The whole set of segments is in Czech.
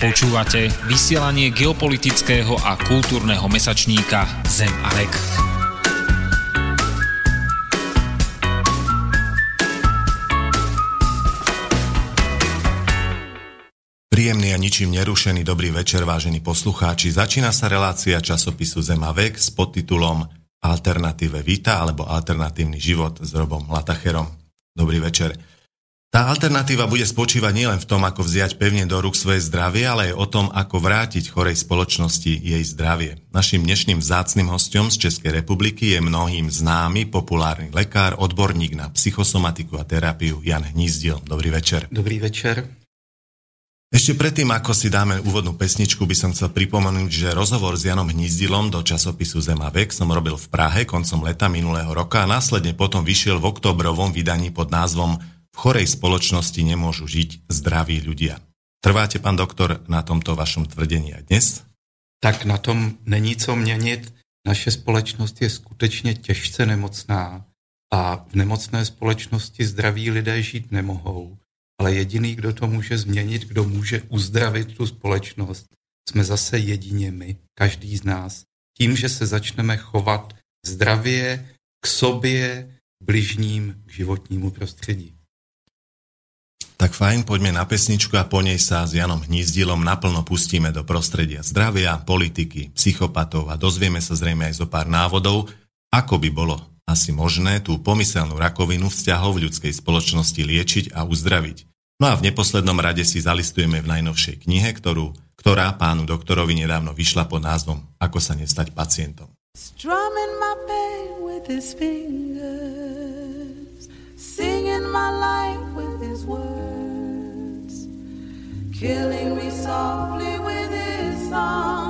Počúvate vysielanie geopolitického a kultúrneho mesačníka Zem a vek. Príjemný a ničím nerušený dobrý večer, vážení poslucháči. Začína sa relácia časopisu Zem a vek s podtitulom Alternatíve Vita alebo Alternatívny život s Robom Latacherom. Dobrý večer. Tá alternatíva bude spočívať nielen v tom, ako vziať pevne do rúk svoje zdravie, ale aj o tom, ako vrátiť chorej spoločnosti jej zdravie. Našim dnešným vzácným hostom z Českej republiky je mnohým známy populárny lekár, odborník na psychosomatiku a terapiu Jan Hnízdil. Dobrý večer. Dobrý večer. Ešte predtým, ako si dáme úvodnú pesničku, by som chcel pripomenúť, že rozhovor s Janom Hnízdilom do časopisu Zema vek som robil v Prahe koncom leta minulého roka a následne potom vyšiel v oktobrovom vydaní pod názvom chorej spoločnosti nemôžu žiť zdraví ľudia. Trváte, pán doktor, na tomto vašom tvrdení aj dnes? Tak na tom není co měnit. Naše společnost je skutečně těžce nemocná a v nemocné společnosti zdraví lidé žít nemohou. Ale jediný, kdo to může změnit, kdo může uzdravit tu společnost, jsme zase jedině my, každý z nás. Tím, že se začneme chovat zdravě k sobě, bližním, k životnímu prostředí. Tak fajn, poďme na pesničku a po nej sa s Janom Hnízdilom naplno pustíme do prostredia zdravia, politiky, psychopatov a dozvieme sa zrejme aj zo pár návodov, ako by bolo asi možné tú pomyselnú rakovinu vzťahov v ľudskej spoločnosti liečiť a uzdraviť. No a v neposlednom rade si zalistujeme v najnovšej knihe, ktorú, ktorá pánu doktorovi nedávno vyšla pod názvom Ako sa nestať pacientom. Strumming my pain with his fingers, singing my life with his words. Killing me softly with his song,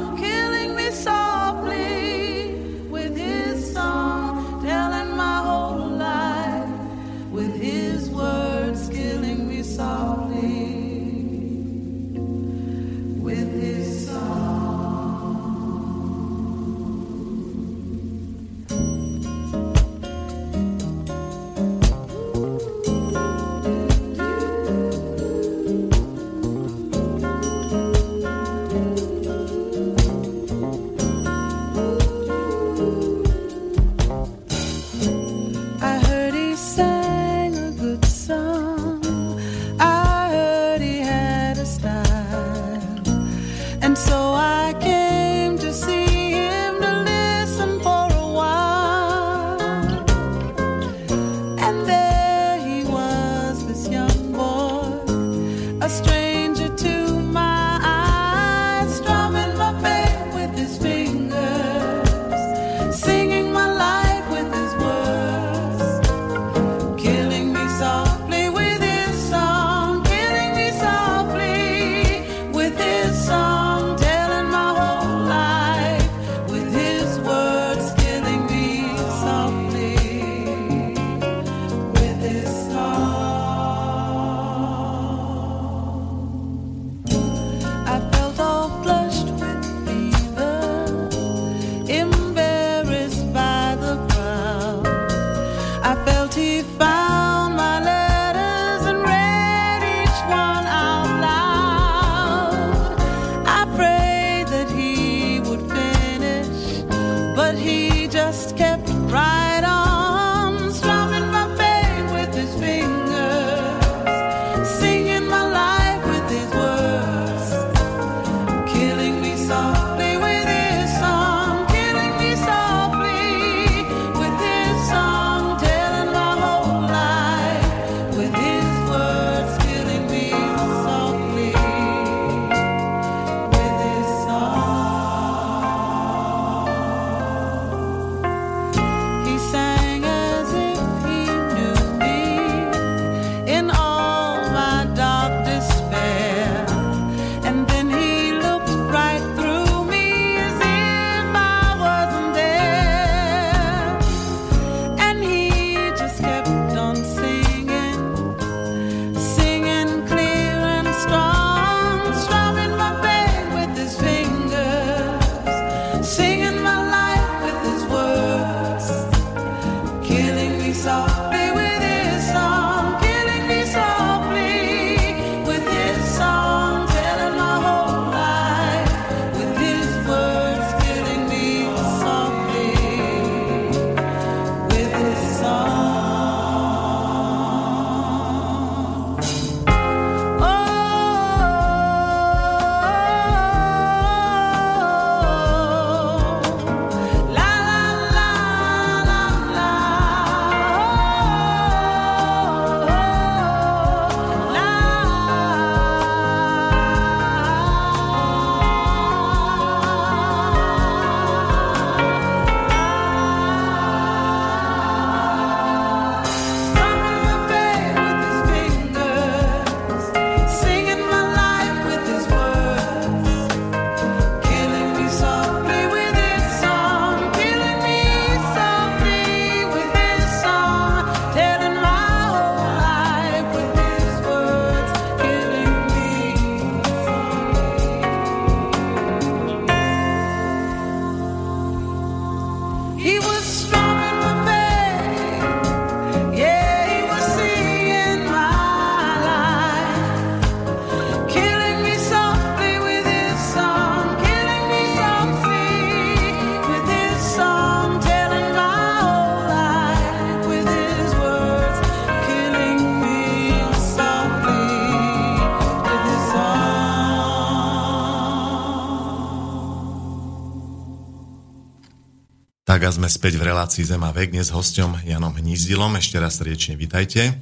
Tak a sme späť v relácii Zema vek, dnes s hostom Janom Hnízdilom. Ešte raz srdečne vítajte.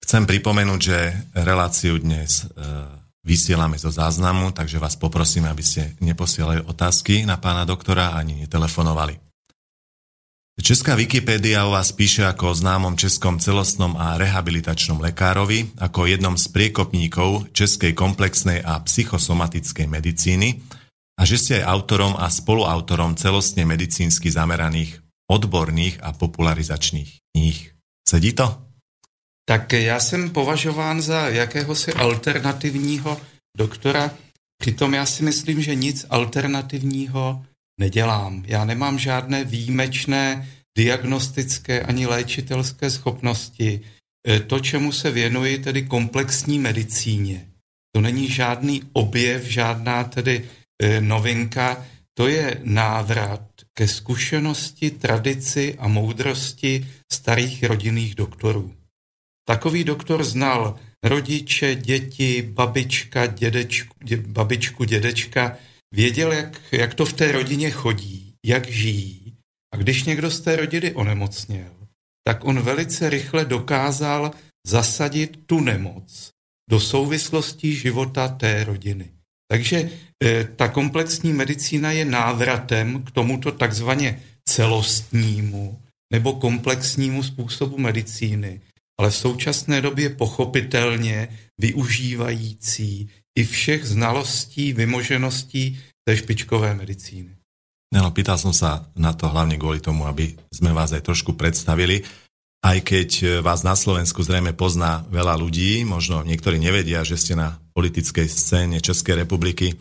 Chcem pripomenúť, že reláciu dnes e, vysielame zo záznamu, takže vás poprosím, aby ste neposielali otázky na pána doktora ani netelefonovali. Česká Wikipédia o vás píše ako o známom českom celostnom a rehabilitačnom lekárovi, ako jednom z priekopníkov českej komplexnej a psychosomatickej medicíny, a že ste aj autorom a spoluautorom celostne medicínsky zameraných odborných a popularizačných kníh. Sedí to? Tak já jsem považován za jakéhosi alternativního doktora, přitom já si myslím, že nic alternativního nedělám. Já nemám žádné výjimečné diagnostické ani léčitelské schopnosti. E, to, čemu se věnuji, tedy komplexní medicíně, to není žádný objev, žádná tedy novinka, to je návrat ke zkušenosti, tradici a moudrosti starých rodinných doktorů. Takový doktor znal rodiče, děti, babička, dědečku, dě, babičku, dědečka, věděl, jak, jak to v té rodině chodí, jak žijí. A když někdo z té rodiny onemocněl, tak on velice rychle dokázal zasadit tu nemoc do souvislostí života té rodiny. Takže e, ta komplexní medicína je návratem k tomuto takzvaně celostnímu nebo komplexnímu způsobu medicíny, ale v současné době pochopitelně využívající i všech znalostí, vymožeností té špičkové medicíny. No, pýtal som sa na to hlavne kvôli tomu, aby sme vás aj trošku predstavili. Aj keď e, vás na Slovensku zrejme pozná veľa ľudí, možno niektorí nevedia, že ste na politickej scéne Českej republiky e,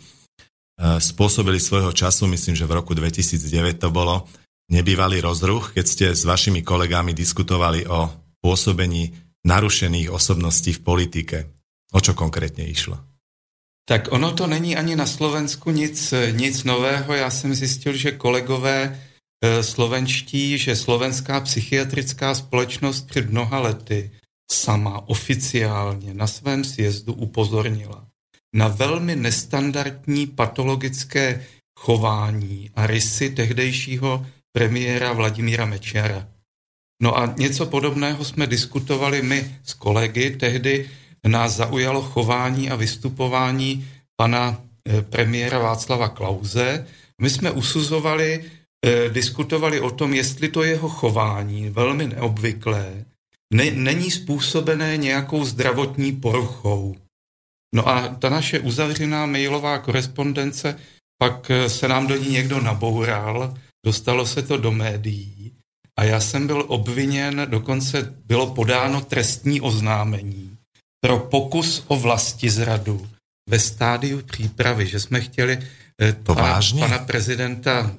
spôsobili svojho času, myslím, že v roku 2009 to bolo, nebývalý rozruch, keď ste s vašimi kolegami diskutovali o pôsobení narušených osobností v politike. O čo konkrétně išlo? Tak ono to není ani na Slovensku nic, nic nového. Já jsem zjistil, že kolegové e, slovenští, že slovenská psychiatrická společnost před mnoha lety sama oficiálně na svém sjezdu upozornila na velmi nestandardní patologické chování a rysy tehdejšího premiéra Vladimíra Mečiara. No a něco podobného jsme diskutovali my s kolegy. Tehdy nás zaujalo chování a vystupování pana eh, premiéra Václava Klauze. My jsme usuzovali, eh, diskutovali o tom, jestli to jeho chování, velmi neobvyklé, ne, není způsobené nějakou zdravotní poruchou. No a ta naše uzavřená mailová korespondence, pak eh, se nám do ní někdo naboural, dostalo se to do médií a já jsem byl obviněn, dokonce bylo podáno trestní oznámení pro pokus o zradu ve stádiu přípravy, že jsme chtěli eh, to pana, pana prezidenta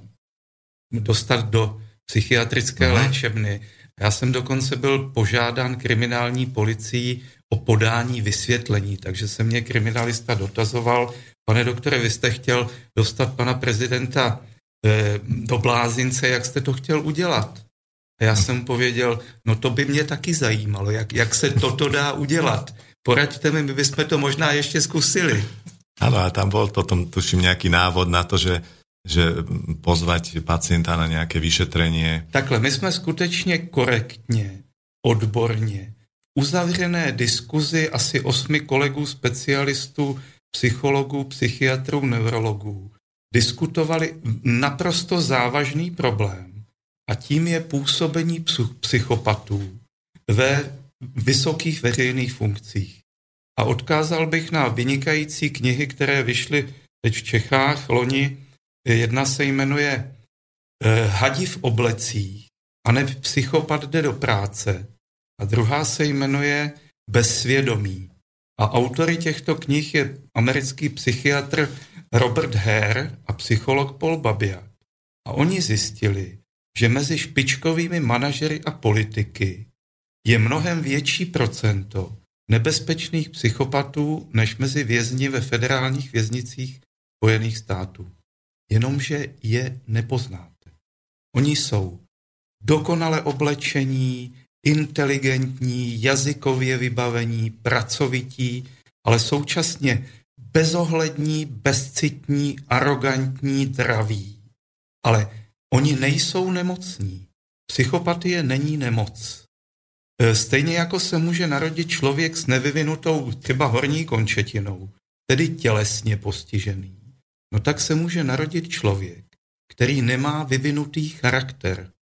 dostat do psychiatrické Aha. léčebny já jsem dokonce byl požádán kriminální policií o podání vysvětlení, takže se mě kriminalista dotazoval, pane doktore, vy jste chtěl dostat pana prezidenta eh, do blázince, jak jste to chtěl udělat? A já jsem pověděl, no to by mě taky zajímalo, jak, jak se toto dá udělat. Poraďte mi, my bychom to možná ještě zkusili. Ano, a tam byl potom, tuším, nějaký návod na to, že že pozvať pacienta na nějaké vyšetření. Takhle, my jsme skutečně korektně, odborně, uzavřené diskuzi asi osmi kolegů specialistů, psychologů, psychiatrů, neurologů, diskutovali naprosto závažný problém a tím je působení psychopatů ve vysokých veřejných funkcích. A odkázal bych na vynikající knihy, které vyšly teď v Čechách loni Jedna se jmenuje eh, Hadi v oblecích a ne psychopat jde do práce a druhá se jmenuje Bezsvědomí. A autory těchto knih je americký psychiatr Robert Hare a psycholog Paul Babiak. A oni zjistili, že mezi špičkovými manažery a politiky je mnohem větší procento nebezpečných psychopatů než mezi vězni ve federálních věznicích Spojených států jenomže je nepoznáte. Oni jsou dokonale oblečení, inteligentní, jazykově vybavení, pracovití, ale současně bezohlední, bezcitní, arrogantní, draví. Ale Oni nejsou nemocní. Psychopatie není nemoc. E, stejně jako se může narodit člověk s nevyvinutou třeba horní končetinou, tedy tělesně postižený, no tak se může narodit člověk, který nemá vyvinutý charakter.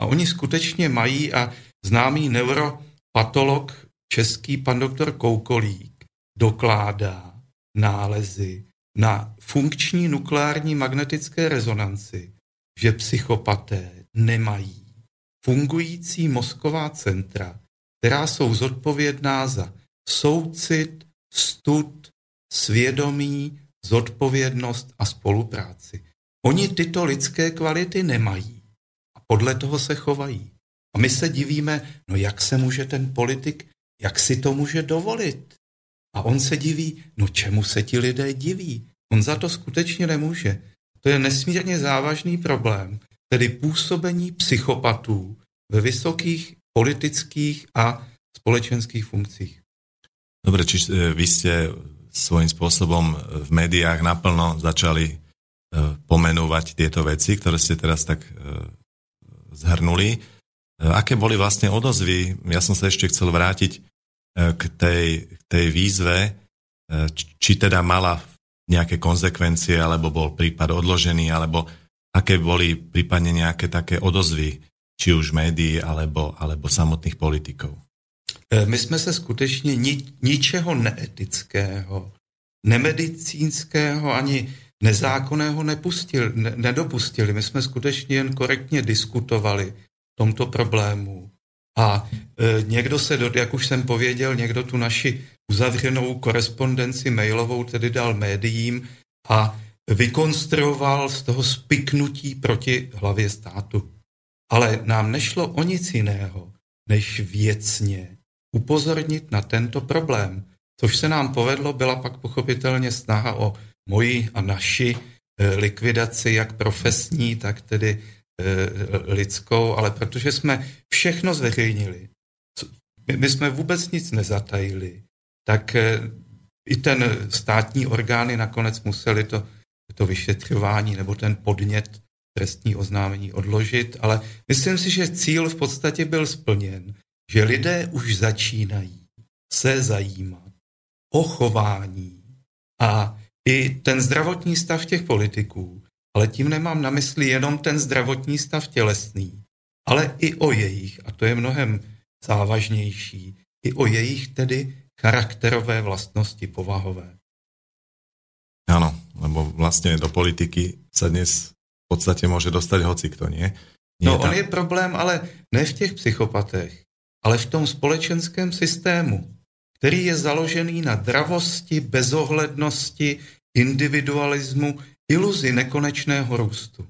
A oni skutečně mají a známý neuropatolog český pan doktor Koukolík dokládá nálezy na funkční nukleární magnetické rezonanci, že psychopaté nemají fungující mozková centra, která jsou zodpovědná za soucit, stud, svědomí, zodpovědnost a spolupráci. Oni tyto lidské kvality nemají a podle toho se chovají. A my se divíme, no jak se může ten politik, jak si to může dovolit? A on se diví, no čemu se ti lidé diví? On za to skutečně nemůže. To je nesmírně závažný problém, tedy působení psychopatů ve vysokých politických a společenských funkcích. Dobre, čiže e, vy ste svojím spôsobom v médiách naplno začali e, pomenúvať tieto veci, ktoré ste teraz tak e, zhrnuli. Aké boli vlastne odozvy? Ja som sa ešte chcel vrátiť k tej, k tej výzve, či teda mala nejaké konsekvencie, alebo bol prípad odložený, alebo aké boli prípadne nejaké také odozvy či už médií alebo, alebo samotných politikov? E, my jsme se skutečně ni, ničeho neetického, nemedicínského ani nezákonného nepustili, ne, nedopustili. My jsme skutečně jen korektně diskutovali tomto problému. A e, někdo se, do, jak už jsem pověděl, někdo tu naši uzavřenou korespondenci mailovou tedy dal médiím a vykonstruoval z toho spiknutí proti hlavě státu. Ale nám nešlo o nic jiného, než věcně upozornit na tento problém. Což se nám povedlo, byla pak pochopitelně snaha o moji a naši eh, likvidaci, jak profesní, tak tedy eh, lidskou, ale protože jsme všechno zveřejnili, my jsme vůbec nic nezatajili, tak eh, i ten státní orgány nakonec museli to, to vyšetřování nebo ten podnět trestní oznámení odložit, ale myslím si, že cíl v podstatě byl splněn, že lidé už začínají se zajímat o chování a i ten zdravotní stav těch politiků, ale tím nemám na mysli jenom ten zdravotní stav tělesný, ale i o jejich, a to je mnohem závažnější, i o jejich tedy charakterové vlastnosti povahové. Ano, lebo vlastně do politiky se dnes podstatě může dostat hoci kto, nie? nie no, on je problém, ale ne v těch psychopatech, ale v tom společenském systému, který je založený na dravosti, bezohlednosti, individualismu, iluzi nekonečného růstu.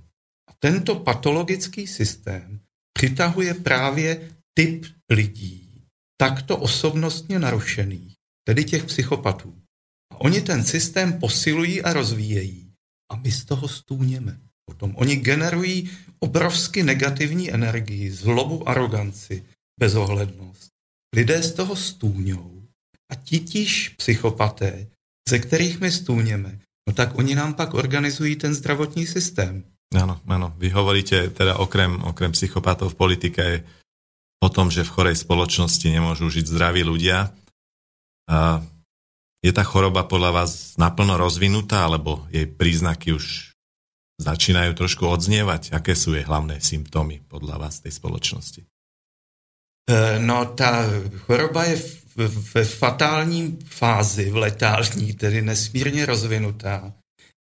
A tento patologický systém přitahuje právě typ lidí, takto osobnostně narušených, tedy těch psychopatů. A oni ten systém posilují a rozvíjejí. A my z toho stůněme. Potom oni generují obrovsky negativní energii, zlobu, aroganci, bezohlednost. Lidé z toho stůňou a titíž psychopaté, ze kterých my stůněme, no tak oni nám pak organizují ten zdravotní systém. Ano, ano. Vy hovoríte teda okrem, okrem psychopatov v politike o tom, že v chorej spoločnosti nemôžu žiť zdraví ľudia. A je ta choroba podľa vás naplno rozvinutá, alebo jej príznaky už začínajú trošku odznievať? Aké sú je hlavné symptomy podľa vás tej spoločnosti? E, no, ta choroba je ve fatální fázi, v letální, tedy nesmírně rozvinutá.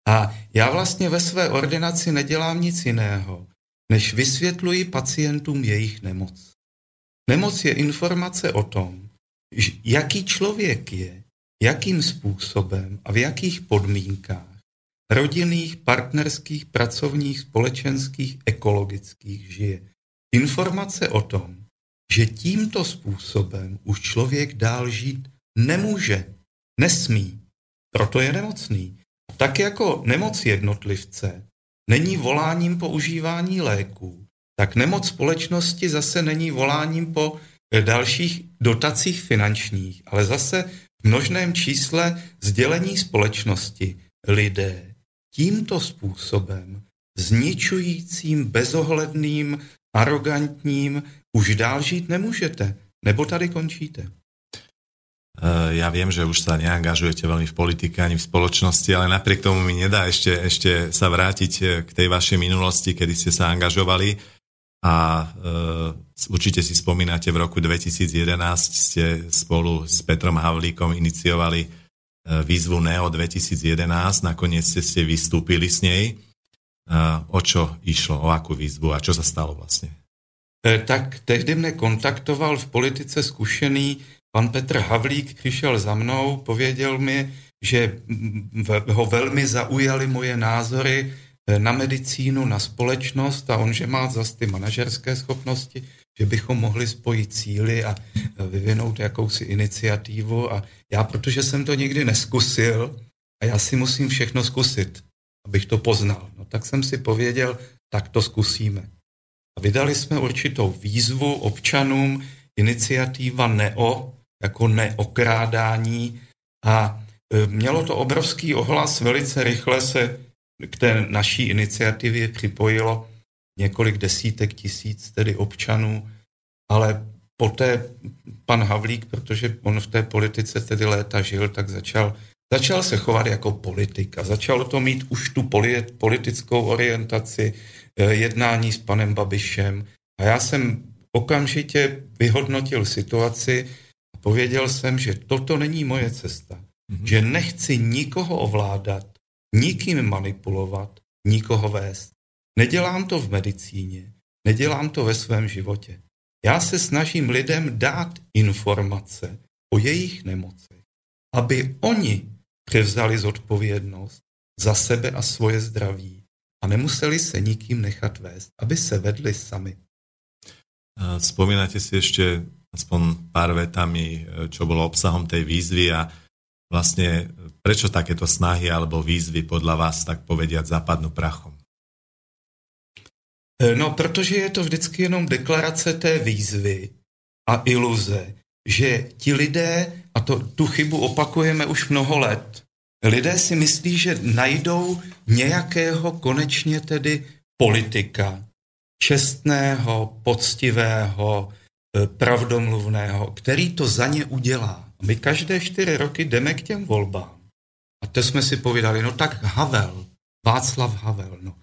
A já vlastně ve své ordinaci nedělám nic jiného, než vysvětluji pacientům jejich nemoc. Nemoc je informace o tom, jaký člověk je, jakým způsobem a v jakých podmínkách rodinných, partnerských, pracovních, společenských, ekologických žije. Informace o tom, že tímto způsobem už člověk dál žít nemůže, nesmí, proto je nemocný. Tak jako nemoc jednotlivce není voláním po užívání léků, tak nemoc společnosti zase není voláním po dalších dotacích finančních, ale zase v množném čísle sdělení společnosti lidé tímto způsobem zničujícím, bezohledným, arrogantním už dál žít nemůžete. Nebo tady končíte. Eh, ja viem, že už sa neangažujete veľmi v politike ani v spoločnosti, ale napriek tomu mi nedá ešte, ešte sa eh, k tej vašej minulosti, kedy ste sa angažovali a uh, určite si spomínate, v roku 2011 ste spolu s Petrom Havlíkom iniciovali výzvu NEO 2011, nakoniec ste, ste vystúpili s nej. Uh, o čo išlo, o akú výzvu a čo sa stalo vlastne? E, tak tehdy mne kontaktoval v politice zkušený Pan Petr Havlík přišel za mnou, pověděl mi, že ho velmi zaujaly moje názory eh, na medicínu, na společnost a on, že má zase ty manažerské schopnosti, že bychom mohli spojit síly a eh, vyvinout jakousi iniciativu. A já, protože jsem to nikdy neskusil a já si musím všechno zkusit, abych to poznal, no, tak jsem si pověděl, tak to zkusíme. A vydali jsme určitou výzvu občanům, iniciativa NEO, jako neokrádání. A e, mělo to obrovský ohlas, velice rychle se k té naší iniciativě připojilo několik desítek tisíc tedy občanů, ale poté pan Havlík, protože on v té politice tedy léta žil, tak začal, začal se chovat jako politik a začalo to mít už tu politickou orientaci, e, jednání s panem Babišem. A já jsem okamžitě vyhodnotil situaci, Pověděl jsem, že toto není moje cesta. Mm-hmm. Že nechci nikoho ovládat, nikým manipulovat, nikoho vést. Nedělám to v medicíně, nedělám to ve svém životě. Já se snažím lidem dát informace o jejich nemocech, aby oni převzali zodpovědnost za sebe a svoje zdraví a nemuseli se nikým nechat vést, aby se vedli sami. Vzpomínáte si ještě aspoň pár vetami, čo bolo obsahom tej výzvy a vlastne prečo takéto snahy alebo výzvy podľa vás tak povediať zapadnú prachom? E, no, protože je to vždycky jenom deklarace té výzvy a iluze, že ti lidé, a to, tu chybu opakujeme už mnoho let, lidé si myslí, že najdou nějakého konečně tedy politika, čestného, poctivého, Eh, pravdomluvného, který to za ně udělá. My každé čtyři roky jdeme k těm volbám. A to jsme si povídali, no tak Havel, Václav Havel, no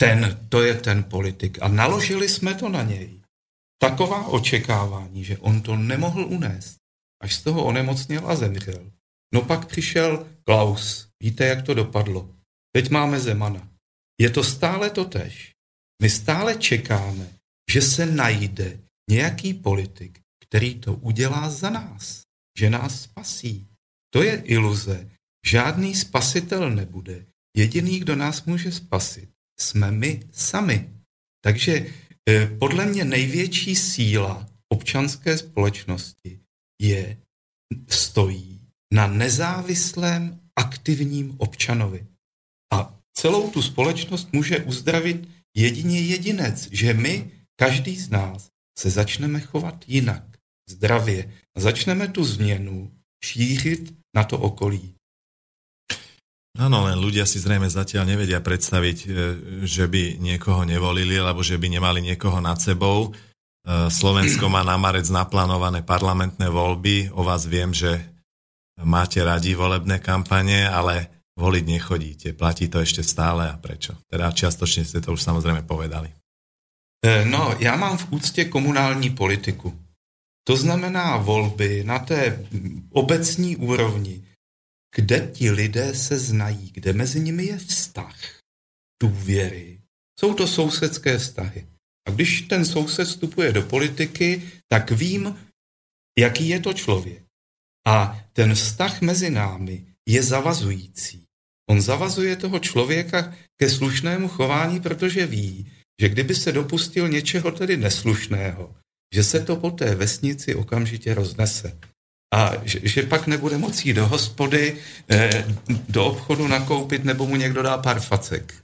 ten, to je ten politik. A naložili jsme to na něj. Taková očekávání, že on to nemohl unést, až z toho onemocněl a zemřel. No pak přišel Klaus. Víte, jak to dopadlo? Teď máme Zemana. Je to stále to tež. My stále čekáme, že se najde nějaký politik, který to udělá za nás, že nás spasí. To je iluze. Žádný spasitel nebude. Jediný, kdo nás může spasit, jsme my sami. Takže eh, podle mě největší síla občanské společnosti je, stojí na nezávislém aktivním občanovi. A celou tu společnost může uzdravit jedině jedinec, že my, každý z nás, se začneme chovat jinak, zdravě a začneme tu změnu šířit na to okolí. Áno, len ľudia si zrejme zatiaľ nevedia predstaviť, e, že by niekoho nevolili, alebo že by nemali niekoho nad sebou. E, Slovensko má na marec naplánované parlamentné voľby. O vás viem, že máte radi volebné kampane, ale voliť nechodíte. Platí to ešte stále a prečo? Teda čiastočne ste to už samozrejme povedali. Eh, no, já mám v úctě komunální politiku. To znamená volby na té obecní úrovni, kde ti lidé se znají, kde mezi nimi je vztah, důvěry. Jsou to sousedské vztahy. A když ten soused vstupuje do politiky, tak vím, jaký je to člověk. A ten vztah mezi námi je zavazující. On zavazuje toho člověka ke slušnému chování, protože ví, že kdyby se dopustil něčeho tedy neslušného, že se to po té vesnici okamžitě roznese. A že, že pak nebude moci jít do hospody, eh, do obchodu nakoupit, nebo mu někdo dá pár facek.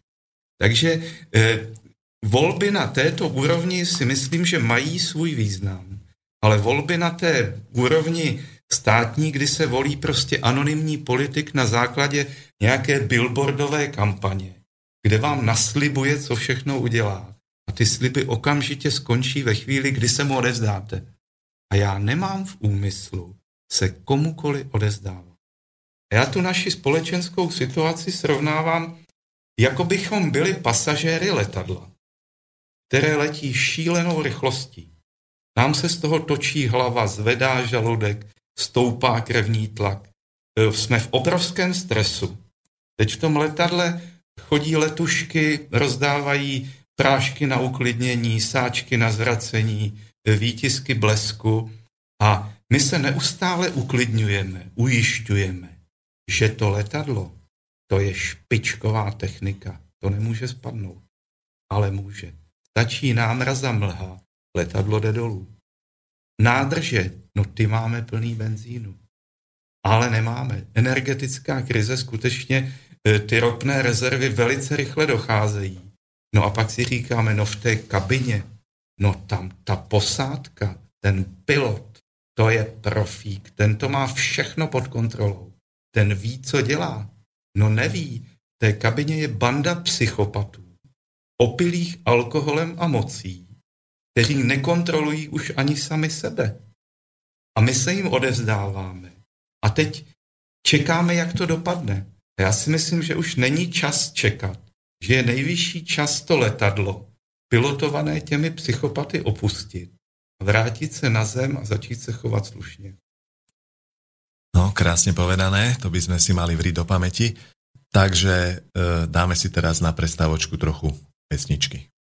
Takže eh, volby na této úrovni si myslím, že mají svůj význam. Ale volby na té úrovni státní, kdy se volí prostě anonymní politik na základě nějaké billboardové kampaně, kde vám naslibuje, co všechno udělá. A ty sliby okamžitě skončí ve chvíli, kdy se mu odezdáte. A já nemám v úmyslu se komukoli odezdávat. A já tu naši společenskou situaci srovnávám, jako bychom byli pasažéry letadla, které letí šílenou rychlostí. Nám se z toho točí hlava, zvedá žaludek, stoupá krevní tlak. E, jsme v obrovském stresu. Teď v tom letadle chodí letušky, rozdávají prášky na uklidnění, sáčky na zvracení, e, výtisky blesku a my se neustále uklidňujeme, ujišťujeme, že to letadlo, to je špičková technika, to nemůže spadnout, ale může. Stačí námraza mlha, letadlo jde dolů. Nádrže, no ty máme plný benzínu. Ale nemáme. Energetická krize skutečně e, ty ropné rezervy velice rychle docházejí. No a pak si říkáme, no v té kabině, no tam ta posádka, ten pilot, to je profík, ten to má všechno pod kontrolou. Ten ví, co dělá. No neví, v té kabině je banda psychopatů, opilých alkoholem a mocí, kteří nekontrolují už ani sami sebe. A my se jim odevzdáváme. A teď čekáme, jak to dopadne. A já si myslím, že už není čas čekat, že je nejvyšší čas to letadlo, pilotované těmi psychopaty opustit, vrátit se na zem a začít se chovat slušně. No, krásně povedané, to by si mali vriť do pamäti. Takže e, dáme si teraz na prestávočku trochu pesničky.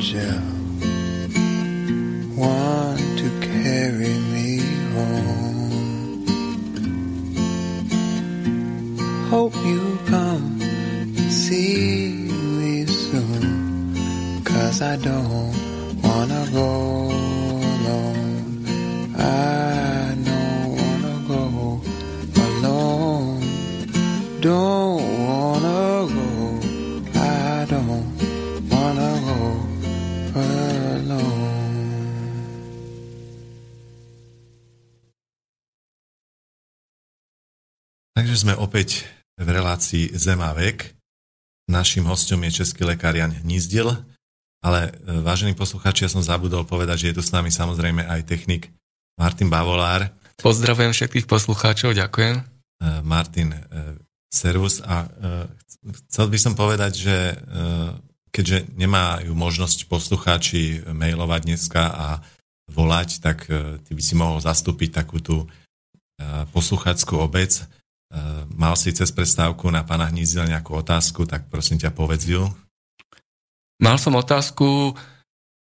angel. One sme opäť v relácii Zem a vek. Naším hostom je český lekár Jan Hnízdil, ale e, vážení posluchači, ja som zabudol povedať, že je tu s nami samozrejme aj technik Martin Bavolár. Pozdravujem všetkých poslucháčov, ďakujem. E, Martin, e, servus a chcel by som povedať, že keďže nemajú možnosť poslucháči mailovať dneska a volať, tak ty by si mohol zastúpiť takú tú posluchačskú obec mal si cez prestávku na pána Hnízdila nejakú otázku, tak prosím ťa povedz ju. Mal som otázku,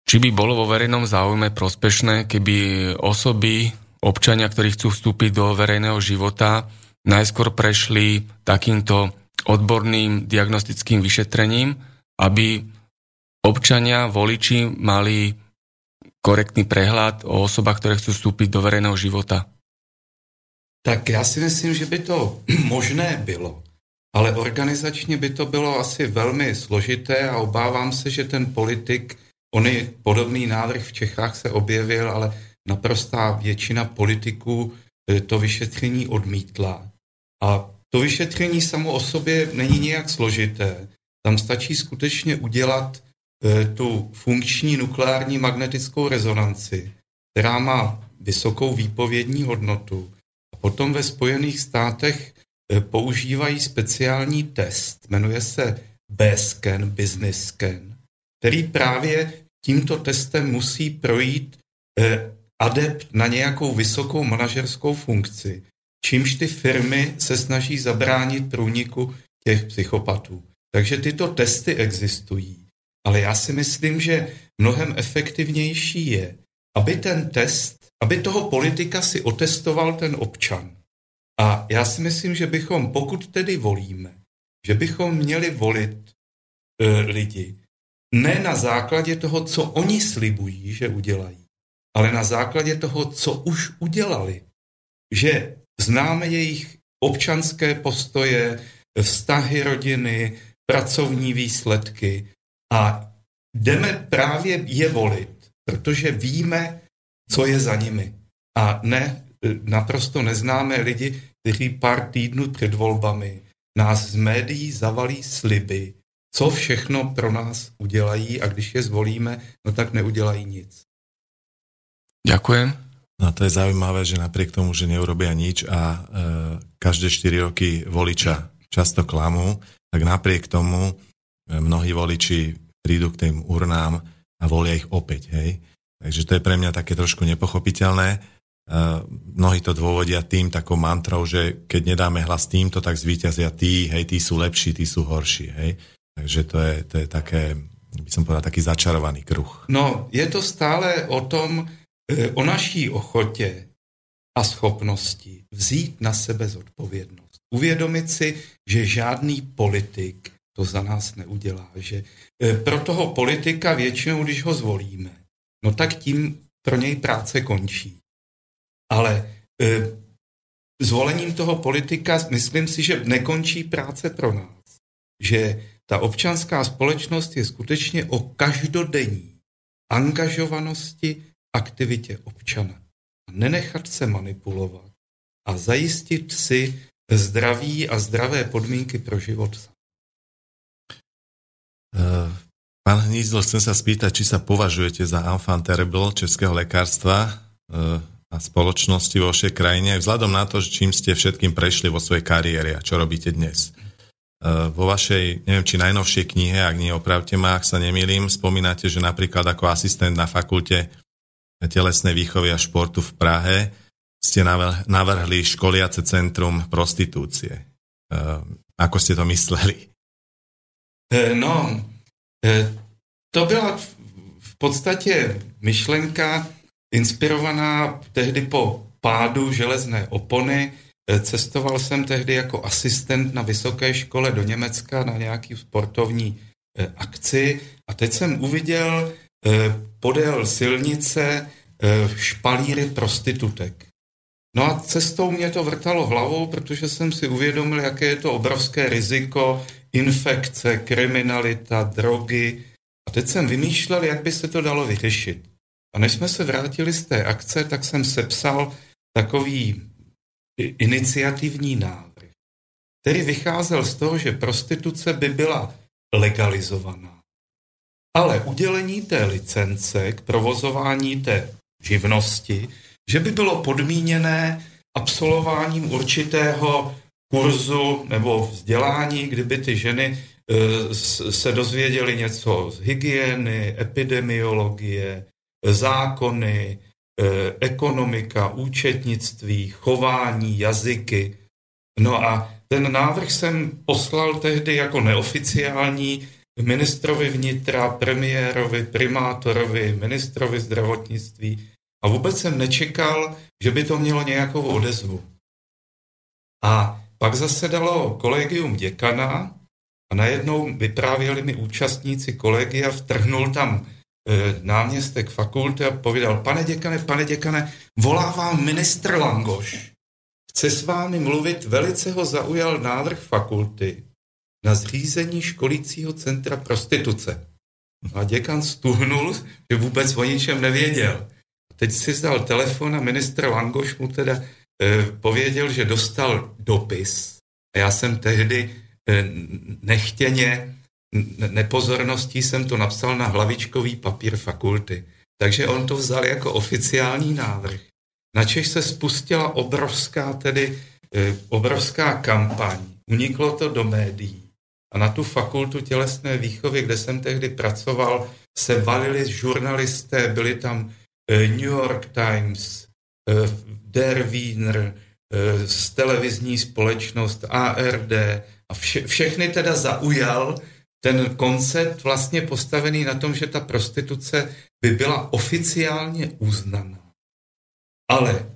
či by bolo vo verejnom záujme prospešné, keby osoby, občania, ktorí chcú vstúpiť do verejného života, najskôr prešli takýmto odborným diagnostickým vyšetrením, aby občania, voliči mali korektný prehľad o osobách, ktoré chcú vstúpiť do verejného života. Tak já si myslím, že by to možné bylo, ale organizačně by to bylo asi velmi složité a obávám se, že ten politik, ony podobný návrh v Čechách se objevil, ale naprostá většina politiků eh, to vyšetření odmítla. A to vyšetření samo o sobě není nějak složité. Tam stačí skutečně udělat eh, tu funkční nukleární magnetickou rezonanci, která má vysokou výpovědní hodnotu Potom ve Spojených státech eh, používají speciální test, jmenuje se B-scan, business scan, který právě tímto testem musí projít eh, adept na nějakou vysokou manažerskou funkci, čímž ty firmy se snaží zabránit průniku těch psychopatů. Takže tyto testy existují. Ale já si myslím, že mnohem efektivnější je, aby ten test aby toho politika si otestoval ten občan. A já si myslím, že bychom, pokud tedy volíme, že bychom měli volit e, lidi ne na základě toho, co oni slibují, že udělají, ale na základě toho, co už udělali. Že známe jejich občanské postoje, vztahy rodiny, pracovní výsledky a jdeme právě je volit, protože víme, co je za nimi. A ne, naprosto neznámé lidi, kteří pár týdnů před volbami nás z médií zavalí sliby, co všechno pro nás udělají a když je zvolíme, no tak neudělají nic. Ďakujem. No to je zaujímavé, že napriek tomu, že neurobia nič a e, každé 4 roky voliča často klamú, tak napriek tomu e, mnohí voliči prídu k tým urnám a volia ich opäť. Hej? Takže to je pre mňa také trošku nepochopiteľné. Uh, mnohí to dôvodia tým takou mantrou, že keď nedáme hlas týmto, tak zvíťazia tí, hej, tí sú lepší, tí sú horší, hej. Takže to je, to je také, by som povedal, taký začarovaný kruh. No, je to stále o tom, e, o naší ochotě a schopnosti vzít na sebe zodpovědnost. Uvědomit si, že žádný politik to za nás neudělá, že e, pro toho politika většinou, když ho zvolíme, no tak tím pro něj práce končí. Ale e, zvolením toho politika myslím si, že nekončí práce pro nás. Že ta občanská společnost je skutečně o každodenní angažovanosti aktivitě občana. Nenechat se manipulovat a zajistit si zdraví a zdravé podmínky pro život. Pán Hnízdl, chcem sa spýtať, či sa považujete za enfant terrible českého lekárstva eh, a spoločnosti vo vašej krajine, vzhľadom na to, čím ste všetkým prešli vo svojej kariére a čo robíte dnes. Eh, vo vašej, neviem, či najnovšej knihe, ak nie opravte ma, ak sa nemýlim, spomínate, že napríklad ako asistent na fakulte telesnej výchovy a športu v Prahe ste navrhli školiace centrum prostitúcie. Eh, ako ste to mysleli? No, to byla v podstatě myšlenka inspirovaná tehdy po pádu železné opony. Eh, cestoval jsem tehdy jako asistent na vysoké škole do Německa na nějaký sportovní akci a teď jsem uviděl podél silnice špalíry prostitutek. No a cestou mě to vrtalo hlavou, protože jsem si uvědomil, jaké je to obrovské riziko, infekce, kriminalita, drogy. A teď jsem vymýšlel, jak by se to dalo vyřešit. A než jsme se vrátili z té akce, tak jsem sepsal takový iniciativní návrh, který vycházel z toho, že prostituce by byla legalizovaná. Ale udělení té licence k provozování té živnosti že by bylo podmíněné absolvováním určitého kurzu nebo vzdělání, kdyby ty ženy e, se dozvěděly něco z hygieny, epidemiologie, zákony, e, ekonomika, účetnictví, chování, jazyky. No a ten návrh jsem poslal tehdy jako neoficiální ministrovi vnitra, premiérovi, primátorovi, ministrovi zdravotnictví a vůbec jsem nečekal, že by to mělo nějakou odezvu. A pak zasedalo kolegium děkana a najednou vyprávěli mi účastníci kolegia, vtrhnul tam e, náměstek fakulty a povídal, pane děkane, pane děkane, volá vám ministr Langoš. Chce s vámi mluvit, velice ho zaujal návrh fakulty na zřízení školícího centra prostituce. A děkan stuhnul, že vůbec o ničem nevěděl. Teď si zdal telefon a ministr Langoš mu teda pověděl, že dostal dopis. A já jsem tehdy e, nechtěně, nepozorností jsem to napsal na hlavičkový papír fakulty. Takže on to vzal jako oficiální návrh. Načež se spustila obrovská tedy, e, obrovská kampaň. Uniklo to do médií. A na tu fakultu tělesné výchovy, kde jsem tehdy pracoval, se valili žurnalisté, byli tam Eh, New York Times, eh, Der Wiener, eh, z televizní společnost ARD a vše, všechny teda zaujal ten koncept vlastně postavený na tom, že ta prostituce by byla oficiálně uznaná. Ale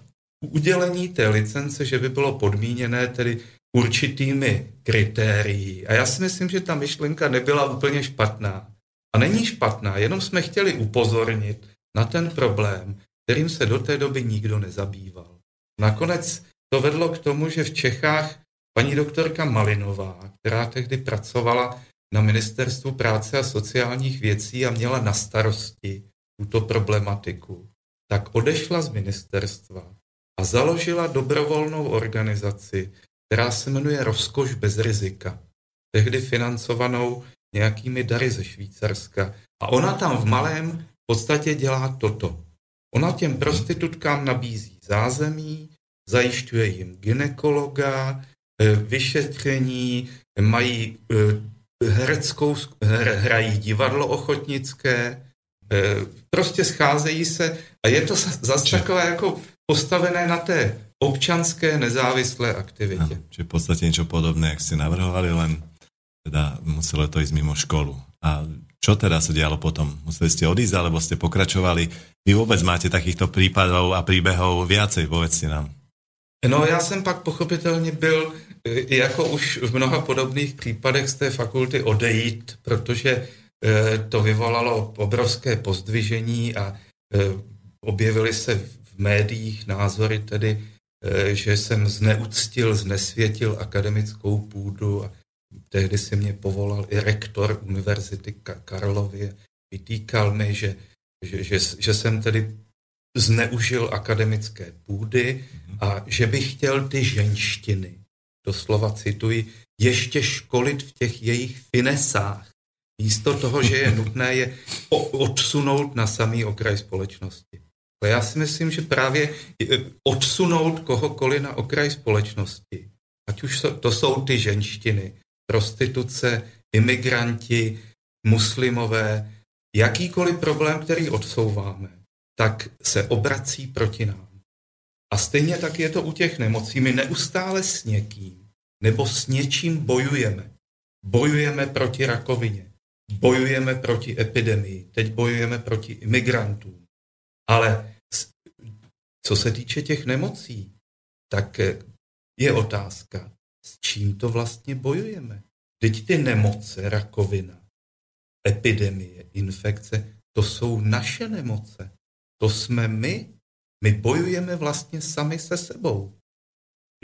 udělení té licence, že by bylo podmíněné tedy určitými kritérii. A já si myslím, že ta myšlenka nebyla úplně špatná. A není špatná, jenom jsme chtěli upozornit, na ten problém, kterým se do té doby nikdo nezabýval. Nakonec to vedlo k tomu, že v Čechách paní doktorka Malinová, která tehdy pracovala na Ministerstvu práce a sociálních věcí a měla na starosti tuto problematiku, tak odešla z ministerstva a založila dobrovolnou organizaci, která se jmenuje Rozkoš bez rizika, tehdy financovanou nějakými dary ze Švýcarska. A ona tam v malém podstatě dělá toto. Ona těm prostitutkám nabízí zázemí, zajišťuje jim ginekologa, eh, vyšetření, mají eh, hereckou, hrají divadlo ochotnické, eh, prostě scházejí se a je to zase takové jako postavené na té občanské nezávislé aktivitě. Ano, či v podstatě něco podobné, jak si navrhovali, len teda muselo to jít mimo školu. A čo teda sa dialo potom? Museli ste odísť, alebo ste pokračovali? Vy vôbec máte takýchto prípadov a príbehov viacej, povedzte nám. No já jsem pak pochopitelně byl e, jako už v mnoha podobných případech z té fakulty odejít, protože e, to vyvolalo obrovské pozdvižení a e, objevily se v médiích názory tedy, že jsem zneuctil, znesvětil akademickou půdu a tehdy si mě povolal i rektor Univerzity Karlovy, vytýkal mi, že, že, že, že jsem tedy zneužil akademické půdy a že bych chtěl ty ženštiny, doslova cituji, ještě školit v těch jejich finesách, místo toho, že je nutné je odsunout na samý okraj společnosti. Ale já si myslím, že právě odsunout kohokoliv na okraj společnosti, ať už to jsou ty ženštiny, prostituce, imigranti, muslimové, jakýkoliv problém, který odsouváme, tak se obrací proti nám. A stejně tak je to u těch nemocí. My neustále s někým nebo s něčím bojujeme. Bojujeme proti rakovině, bojujeme proti epidemii, teď bojujeme proti imigrantům. Ale co se týče těch nemocí, tak je otázka, s čím to vlastně bojujeme. Teď ty nemoce, rakovina, epidemie, infekce, to jsou naše nemoce. To jsme my. My bojujeme vlastně sami se sebou.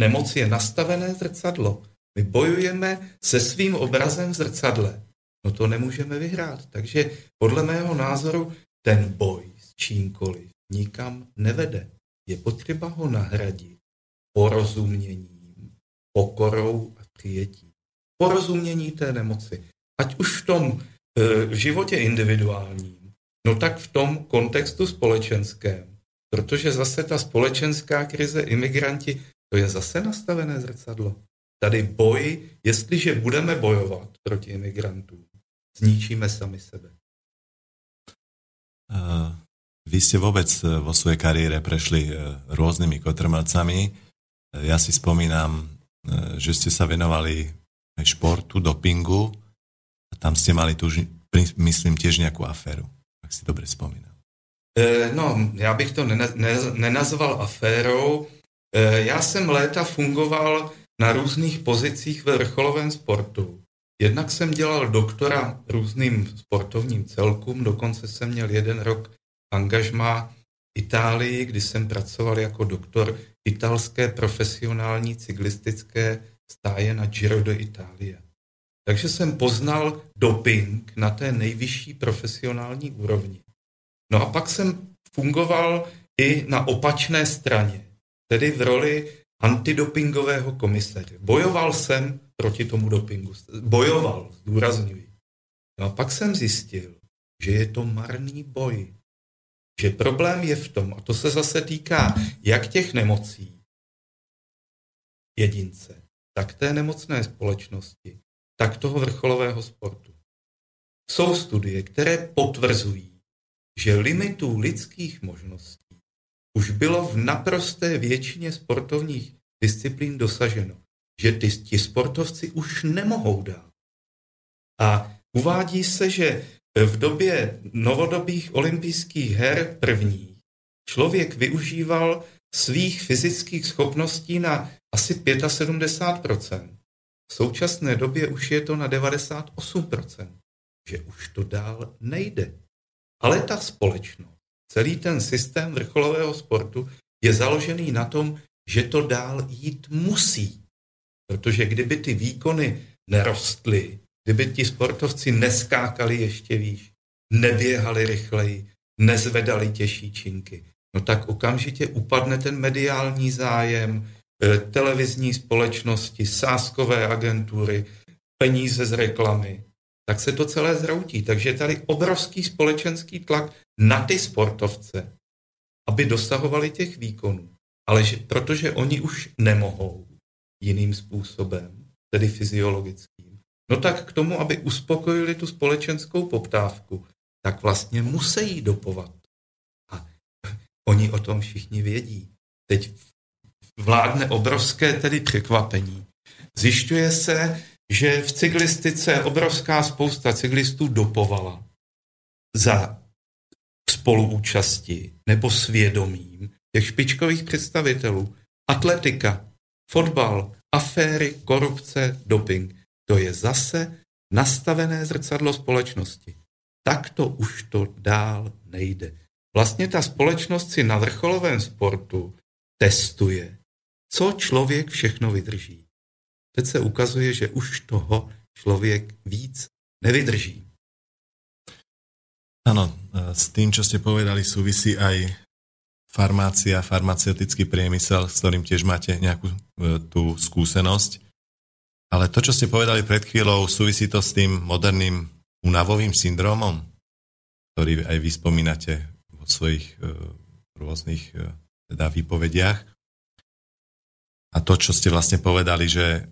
Nemoc je nastavené zrcadlo. My bojujeme se svým obrazem v zrcadle. No to nemůžeme vyhrát. Takže podle mého názoru ten boj s čímkoliv nikam nevede. Je potřeba ho nahradit porozuměním, pokorou a přijetím. Porozumění té nemoci. Ať už v tom e, životě individuálním, no tak v tom kontextu společenském. Protože zase ta společenská krize, imigranti, to je zase nastavené zrcadlo. Tady boj, jestliže budeme bojovat proti imigrantům, zničíme sami sebe. Uh, vy ste vôbec e, vo svojej kariére prešli uh, rôznymi kotrmelcami. Ja si spomínam, že ste sa venovali športu, dopingu a tam ste mali tu, myslím, tiež nejakú aféru, ak si dobre spomínam. No, já bych to nenazval aférou. Já jsem léta fungoval na různých pozicích ve vrcholovém sportu. Jednak jsem dělal doktora různým sportovním celkům, dokonce jsem měl jeden rok angažma Itálii, kdy jsem pracoval jako doktor italské profesionální cyklistické stáje na Giro de Italia. Takže jsem poznal doping na té nejvyšší profesionální úrovni. No a pak jsem fungoval i na opačné straně, tedy v roli antidopingového komisaře. Bojoval jsem proti tomu dopingu. Bojoval, zdůrazňuji. No a pak jsem zjistil, že je to marný boj. Že problém je v tom, a to se zase týká jak těch nemocí jedince, tak té nemocné společnosti, tak toho vrcholového sportu. Jsou studie, které potvrzují, že limitů lidských možností už bylo v naprosté většině sportovních disciplín dosaženo, že ty, ti sportovci už nemohou dát. A uvádí se, že v době novodobých olympijských her první člověk využíval svých fyzických schopností na asi 75%. V současné době už je to na 98%, že už to dál nejde. Ale ta společnost, celý ten systém vrcholového sportu je založený na tom, že to dál jít musí. Protože kdyby ty výkony nerostly, kdyby ti sportovci neskákali ještě výš, neběhali rychleji, nezvedali těžší činky, no tak okamžitě upadne ten mediální zájem, e, televizní společnosti, sáskové agentury, peníze z reklamy, tak se to celé zroutí. Takže je tady obrovský společenský tlak na ty sportovce, aby dosahovali těch výkonů. Ale že, protože oni už nemohou jiným způsobem, tedy fyziologickým, no tak k tomu, aby uspokojili tu společenskou poptávku, tak vlastně musí dopovat. A oni o tom všichni vědí. Teď vládne obrovské tedy překvapení. Zjišťuje se, že v cyklistice obrovská spousta cyklistů dopovala za spoluúčasti nebo svědomím těch špičkových představitelů. Atletika, fotbal, aféry, korupce, doping. To je zase nastavené zrcadlo společnosti. Tak to už to dál nejde. Vlastně ta společnost si na vrcholovém sportu testuje, co člověk všechno vydrží. Teď se ukazuje, že už toho člověk víc nevydrží. Ano, s tým, čo ste povedali, súvisí aj farmácia, farmaceutický priemysel, s ktorým tiež máte nejakú e, tú skúsenosť. Ale to, čo ste povedali pred chvíľou, súvisí to s tým moderným unavovým syndromom, ktorý aj vy spomínate vo svojich e, rôznych e, teda výpovediach. A to, čo ste vlastne povedali, že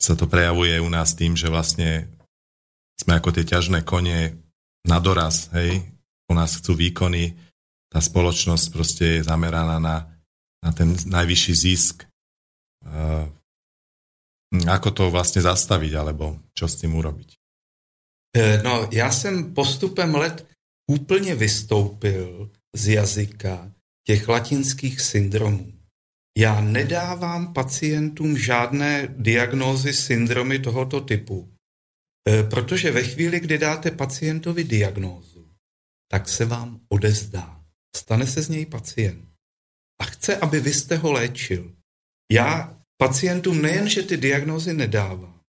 sa to prejavuje u nás tým, že vlastne sme ako tie ťažné konie na doraz, hej, u nás chcú výkony, tá spoločnosť proste je zameraná na, na ten najvyšší zisk. Uh, ako to vlastně zastavit, alebo čo s tím urobiť? E, no, já jsem postupem let úplně vystoupil z jazyka těch latinských syndromů. Já nedávám pacientům žádné diagnózy syndromy tohoto typu. E, protože ve chvíli, kdy dáte pacientovi diagnózu, tak se vám odezdá. Stane se z něj pacient. A chce, aby vy jste ho léčil. Já pacientům nejen, že ty diagnózy nedávám,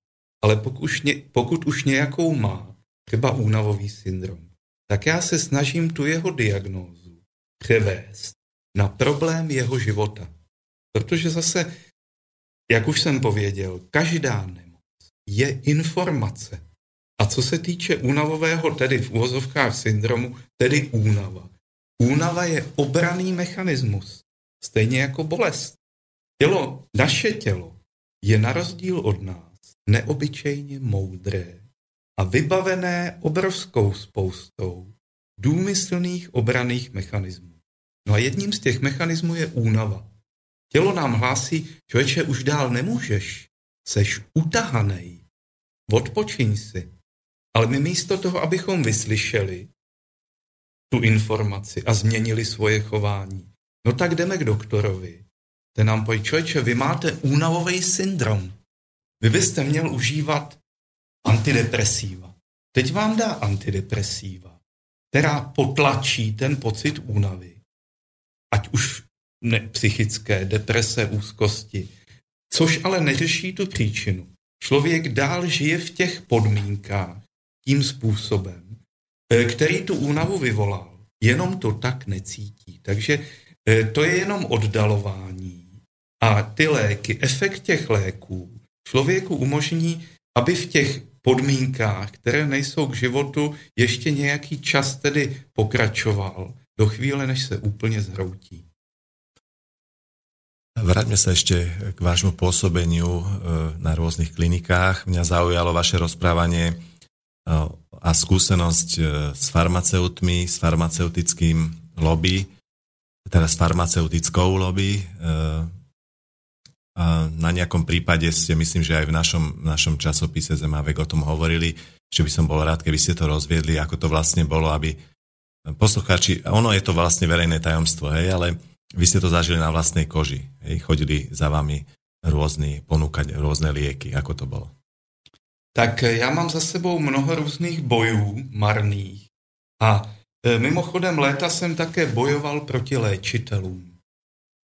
ale pokud už, ně, pokud už nějakou má, třeba únavový syndrom, tak já se snažím tu jeho diagnózu převést na problém jeho života. Protože zase, jak už jsem pověděl, každá nemoc je informace. A co se týče únavového, tedy v úvozovkách syndromu, tedy únava. Únava je obraný mechanismus, stejně jako bolest. Tělo, naše tělo je na rozdíl od nás neobyčejně moudré a vybavené obrovskou spoustou důmyslných obraných mechanismů. No a jedním z těch mechanismů je únava. Tělo nám hlásí, člověče, už dál nemůžeš, seš utahanej, odpočiň si. Ale my místo toho, abychom vyslyšeli tu informaci a změnili svoje chování, no tak jdeme k doktorovi. Ten nám pojí, člověče, vy máte únavový syndrom. Vy byste měl užívat antidepresiva. Teď vám dá antidepresiva, která potlačí ten pocit únavy. Ať už ne, psychické, deprese, úzkosti. Což ale neřeší tu příčinu. Člověk dál žije v těch podmínkách tím způsobem, e, který tu únavu vyvolal. Jenom to tak necítí. Takže e, to je jenom oddalování. A ty léky, efekt těch léků člověku umožní, aby v těch podmínkách, které nejsou k životu, ještě nějaký čas tedy pokračoval do chvíle, než se úplně zhroutí. Vráťme sa ešte k vášmu pôsobeniu e, na rôznych klinikách. Mňa zaujalo vaše rozprávanie e, a skúsenosť e, s farmaceutmi, s farmaceutickým lobby, teda s farmaceutickou lobby. Na nejakom prípade ste, myslím, že aj v našom, našom časopise Zemavek o tom hovorili, že by som bol rád, keby ste to rozviedli, ako to vlastne bolo, aby poslucháči, ono je to vlastne verejné tajomstvo, hej, ale vy ste to zažili na vlastnej koži. Hej? Chodili za vami rôzni, ponúkať rôzne lieky. Ako to bylo? Tak eh, já mám za sebou mnoho různých bojů marných. A eh, mimochodem léta jsem také bojoval proti léčitelům.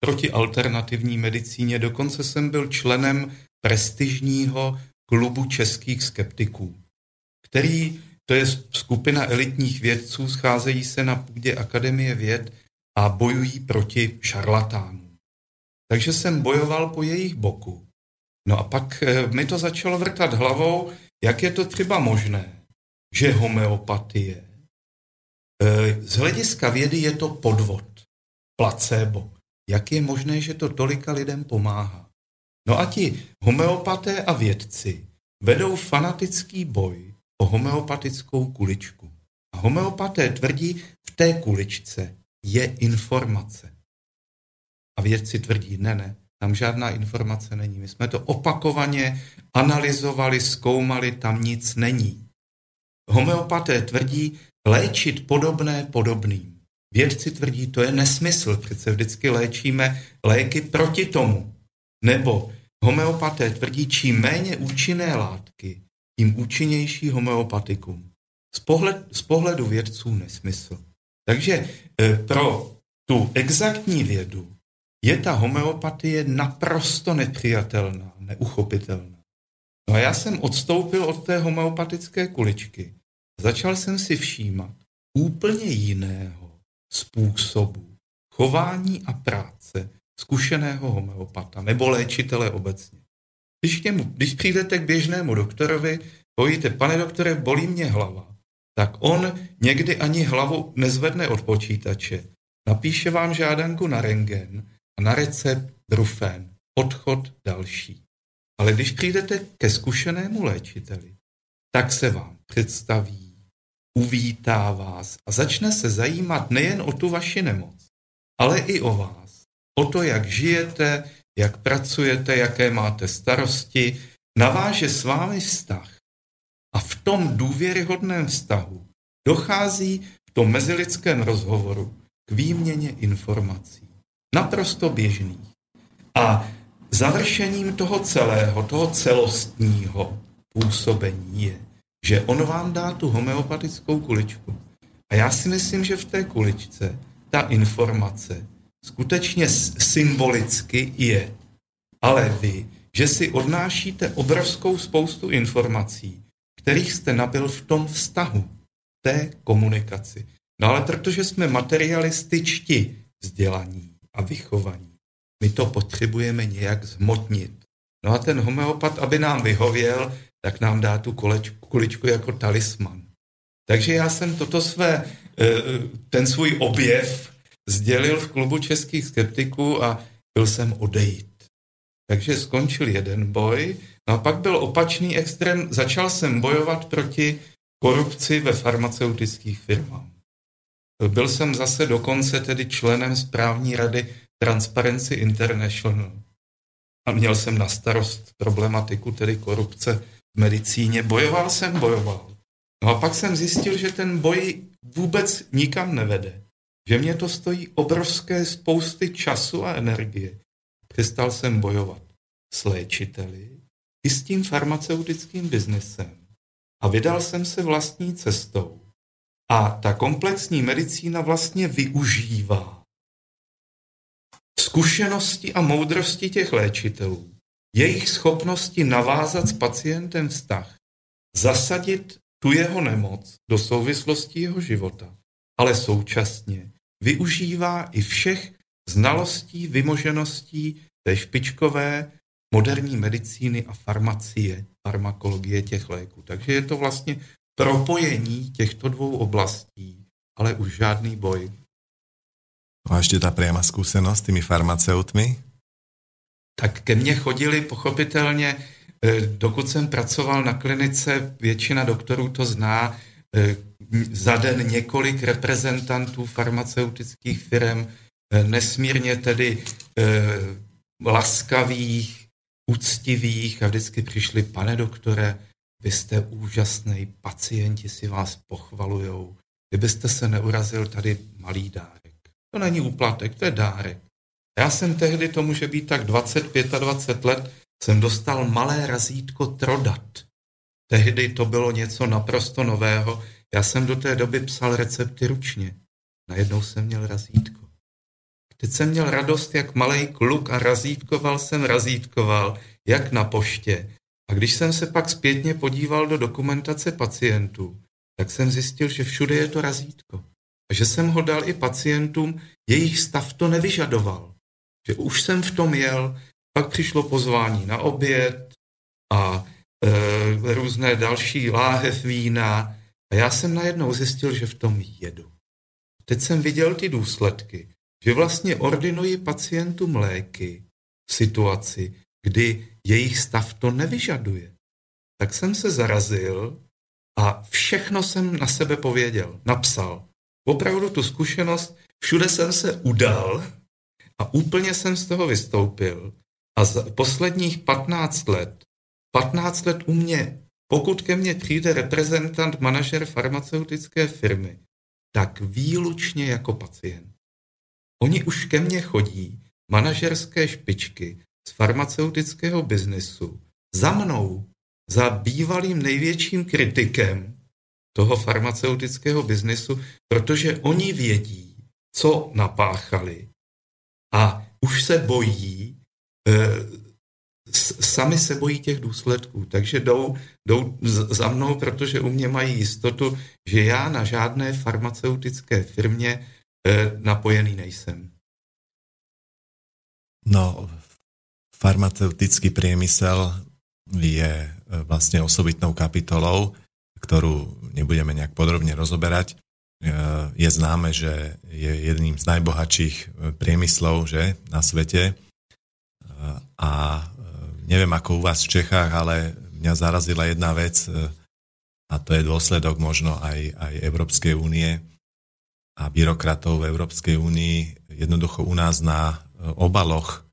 Proti alternativní medicíně. Dokonce jsem byl členem prestižního klubu českých skeptiků, který, to je skupina elitních vědců, scházejí se na půdě Akademie věd a bojují proti šarlatánům. Takže jsem bojoval po jejich boku. No a pak eh, mi to začalo vrtat hlavou, jak je to třeba možné, že homeopatie. Eh, z hlediska vědy je to podvod, placebo. Jak je možné, že to tolika lidem pomáhá? No a ti homeopaté a vědci vedou fanatický boj o homeopatickou kuličku. A homeopaté tvrdí, v té kuličce je informace. A vědci tvrdí, ne, ne, tam žádná informace není. My jsme to opakovaně analyzovali, zkoumali, tam nic není. Homeopaté tvrdí, léčit podobné podobným. Vědci tvrdí, to je nesmysl, přece vždycky léčíme léky proti tomu. Nebo homeopaté tvrdí, čím méně účinné látky, tím účinnější homeopatikum. Z, pohled, z pohledu vědců nesmysl. Takže e, pro tu exaktní vědu je ta homeopatie naprosto nepřijatelná, neuchopitelná. No a já jsem odstoupil od té homeopatické kuličky. Začal jsem si všímat úplně jiného způsobu chování a práce zkušeného homeopata nebo léčitele obecně. Když, k němu, když přijdete k běžnému doktorovi, povíte, pane doktore, bolí mě hlava tak on někdy ani hlavu nezvedne od počítače. Napíše vám žádanku na rengen a na recept brufen. Odchod další. Ale když přijdete ke zkušenému léčiteli, tak se vám představí, uvítá vás a začne se zajímat nejen o tu vaši nemoc, ale i o vás. O to, jak žijete, jak pracujete, jaké máte starosti, naváže s vámi vztah a v tom důvěryhodném vztahu dochází v tom mezilidském rozhovoru k výměně informací. Naprosto běžný. A završením toho celého, toho celostního působení je, že on vám dá tu homeopatickou kuličku. A já si myslím, že v té kuličce ta informace skutečně symbolicky je. Ale vy, že si odnášíte obrovskou spoustu informací, kterých jste nabil v tom vztahu, té komunikaci. No ale protože jsme materialističti vzdělaní a vychovaní, my to potřebujeme nějak zmotnit. No a ten homeopat, aby nám vyhověl, tak nám dá tu kuličku jako talisman. Takže já jsem toto své, eh, ten svůj objev sdělil v klubu českých skeptiků a byl jsem odejít. Takže skončil jeden boj, no a pak byl opačný extrém, začal jsem bojovat proti korupci ve farmaceutických firmách. Byl jsem zase dokonce tedy členem správní rady Transparency International a měl jsem na starost problematiku tedy korupce v medicíně. Bojoval jsem, bojoval. No a pak jsem zjistil, že ten boj vůbec nikam nevede. Že mě to stojí obrovské spousty času a energie. Přestal jsem bojovat s léčiteli i s tím farmaceutickým biznesem. A vydal jsem se vlastní cestou. A ta komplexní medicína vlastně využívá zkušenosti a moudrosti těch léčitelů, jejich schopnosti navázat s pacientem vztah, zasadit tu jeho nemoc do souvislosti jeho života, ale současně využívá i všech znalostí, vymožeností té špičkové moderní medicíny a farmacie, farmakologie těch léků. Takže je to vlastně propojení těchto dvou oblastí, ale už žádný boj. A ještě ta priama zkušenost s těmi farmaceutmi? Tak ke mně chodili pochopitelně, eh, dokud jsem pracoval na klinice, většina doktorů to zná, eh, za den několik reprezentantů farmaceutických firm, eh, nesmírně tedy laskavých, úctivých a vždycky přišli, pane doktore, vy jste úžasný, pacienti si vás pochvalujou. Kdybyste se neurazil, tady malý dárek. To není úplatek, to je dárek. Já jsem tehdy, to může být tak 25 20 let, jsem dostal malé razítko Trodat. Tehdy to bylo něco naprosto nového. Já jsem do té doby psal recepty ručně. Najednou jsem měl razítko. Teď jsem měl radost jak malý kluk a razítkoval jsem, razítkoval, jak na poště. A když jsem se pak zpětně podíval do dokumentace pacientů, tak jsem zjistil, že všude je to razítko. Že jsem ho dal i pacientům, jejich stav to nevyžadoval. Že už jsem v tom jel, pak přišlo pozvání na oběd a e, různé další láhev vína a já jsem najednou zjistil, že v tom jedu. Teď jsem viděl ty důsledky, že vlastně ordinuji pacientům léky v situaci, kdy jejich stav to nevyžaduje. Tak jsem se zarazil a všechno jsem na sebe pověděl, napsal. Opravdu tu zkušenost, všude jsem se udal a úplně jsem z toho vystoupil. A za posledních 15 let, 15 let u mě, pokud ke mně přijde reprezentant, manažer farmaceutické firmy, tak výlučně jako pacient. Oni už ke mně chodí, manažerské špičky z farmaceutického biznesu, za mnou, za bývalým největším kritikem toho farmaceutického biznesu, protože oni vědí, co napáchali a už se bojí, e, sami se bojí těch důsledků, takže jdou, jdou za mnou, protože u mě mají jistotu, že já na žádné farmaceutické firmě e, napojený nejsem. No, farmaceutický priemysel je e, vlastne osobitnou kapitolou, ktorú nebudeme nejak podrobne rozoberať. E, je známe, že je jedným z najbohatších e, priemyslov že, na svete. A neviem ako u vás v Čechách, ale mňa zarazila jedna vec a to je dôsledok možno aj, aj Európskej únie a byrokratov v Európskej únii. Jednoducho u nás na obaloch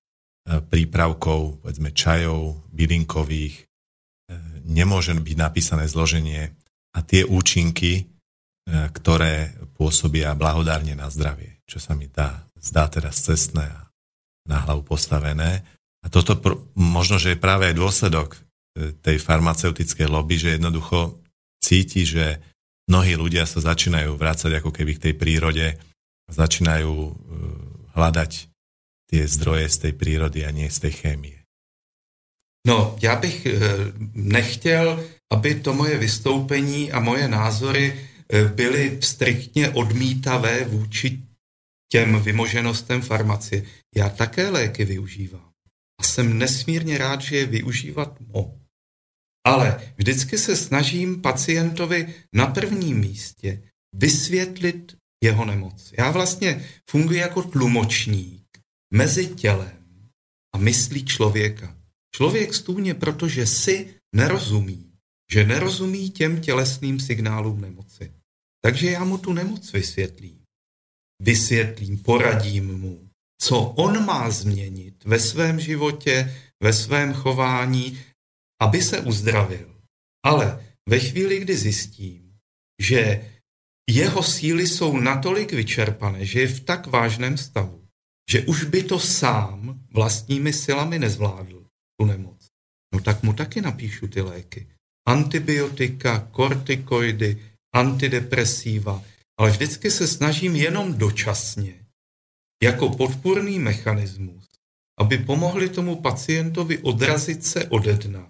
prípravkov, povedzme čajov, bylinkových, nemôže byť napísané zloženie a tie účinky, e, ktoré pôsobia blahodárne na zdravie, čo sa mi dá, zdá teraz cestné a na hlavu postavené. A toto pr- možno, že je práve aj dôsledok e, tej farmaceutickej lobby, že jednoducho cíti, že mnohí ľudia sa začínajú vrácať ako keby k tej prírode, začínajú uh, hľadať tie zdroje z tej prírody a nie z tej chémie. No, já bych eh, nechtěl, aby to moje vystoupení a moje názory eh, byly striktně odmítavé vůči těm vymoženostem farmacie. Já také léky využívám. A jsem nesmírně rád, že je využívat mohu. Ale vždycky se snažím pacientovi na prvním místě vysvětlit jeho nemoc. Já vlastně funguji jako tlumočník mezi tělem a myslí člověka. Člověk stůně, protože si nerozumí, že nerozumí těm tělesným signálům nemoci. Takže já mu tu nemoc vysvětlím. Vysvětlím, poradím mu, co on má změnit ve svém životě, ve svém chování, aby se uzdravil. Ale ve chvíli, kdy zjistím, že jeho síly jsou natolik vyčerpané, že je v tak vážném stavu, že už by to sám vlastními silami nezvládl, tu nemoc, no tak mu taky napíšu ty léky. Antibiotika, kortikoidy, antidepresíva, ale vždycky se snažím jenom dočasně, jako podpůrný mechanismus, aby pomohli tomu pacientovi odrazit se ode dna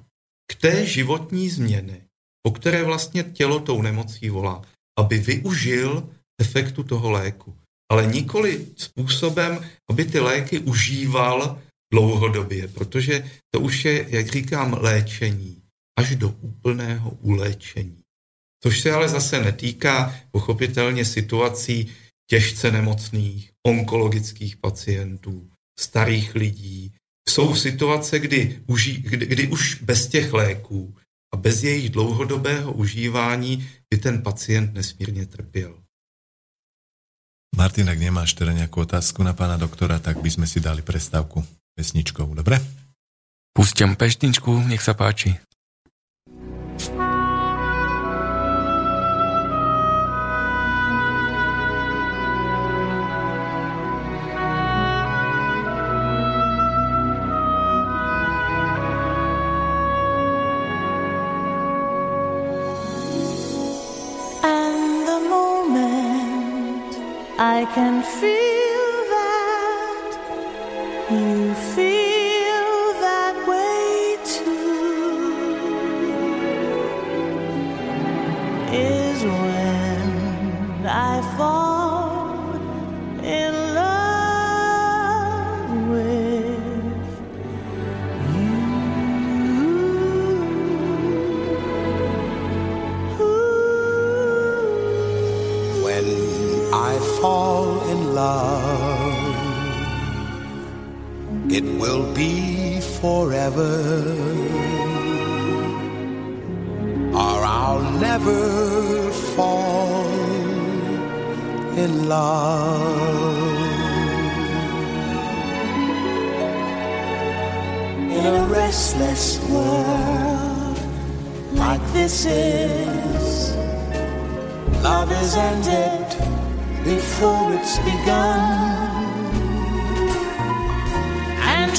k té životní změny, po které vlastně tělo tou nemocí volá, aby využil efektu toho léku. Ale nikoli způsobem, aby ty léky užíval dlouhodobě, protože to už je, jak říkám, léčení až do úplného uléčení. Což se ale zase netýká pochopitelně situací těžce nemocných, onkologických pacientů, starých lidí. Jsou situace, kdy, uží, kdy, kdy už bez těch léků a bez jejich dlouhodobého užívání by ten pacient nesmírně trpěl. Martin, ak nemáš teda nejakú otázku na pána doktora, tak by sme si dali prestávku pesničkou, dobre? Pustím pešničku, nech sa páči. I can feel will be forever, or I'll never fall in love. In a restless world like this is, love is ended before it's begun.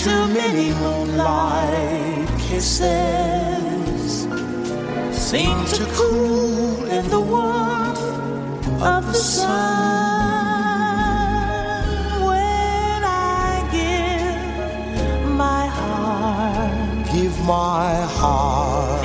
Too many moonlight kisses seem to cool in the warmth of the sun. When I give my heart, give my heart,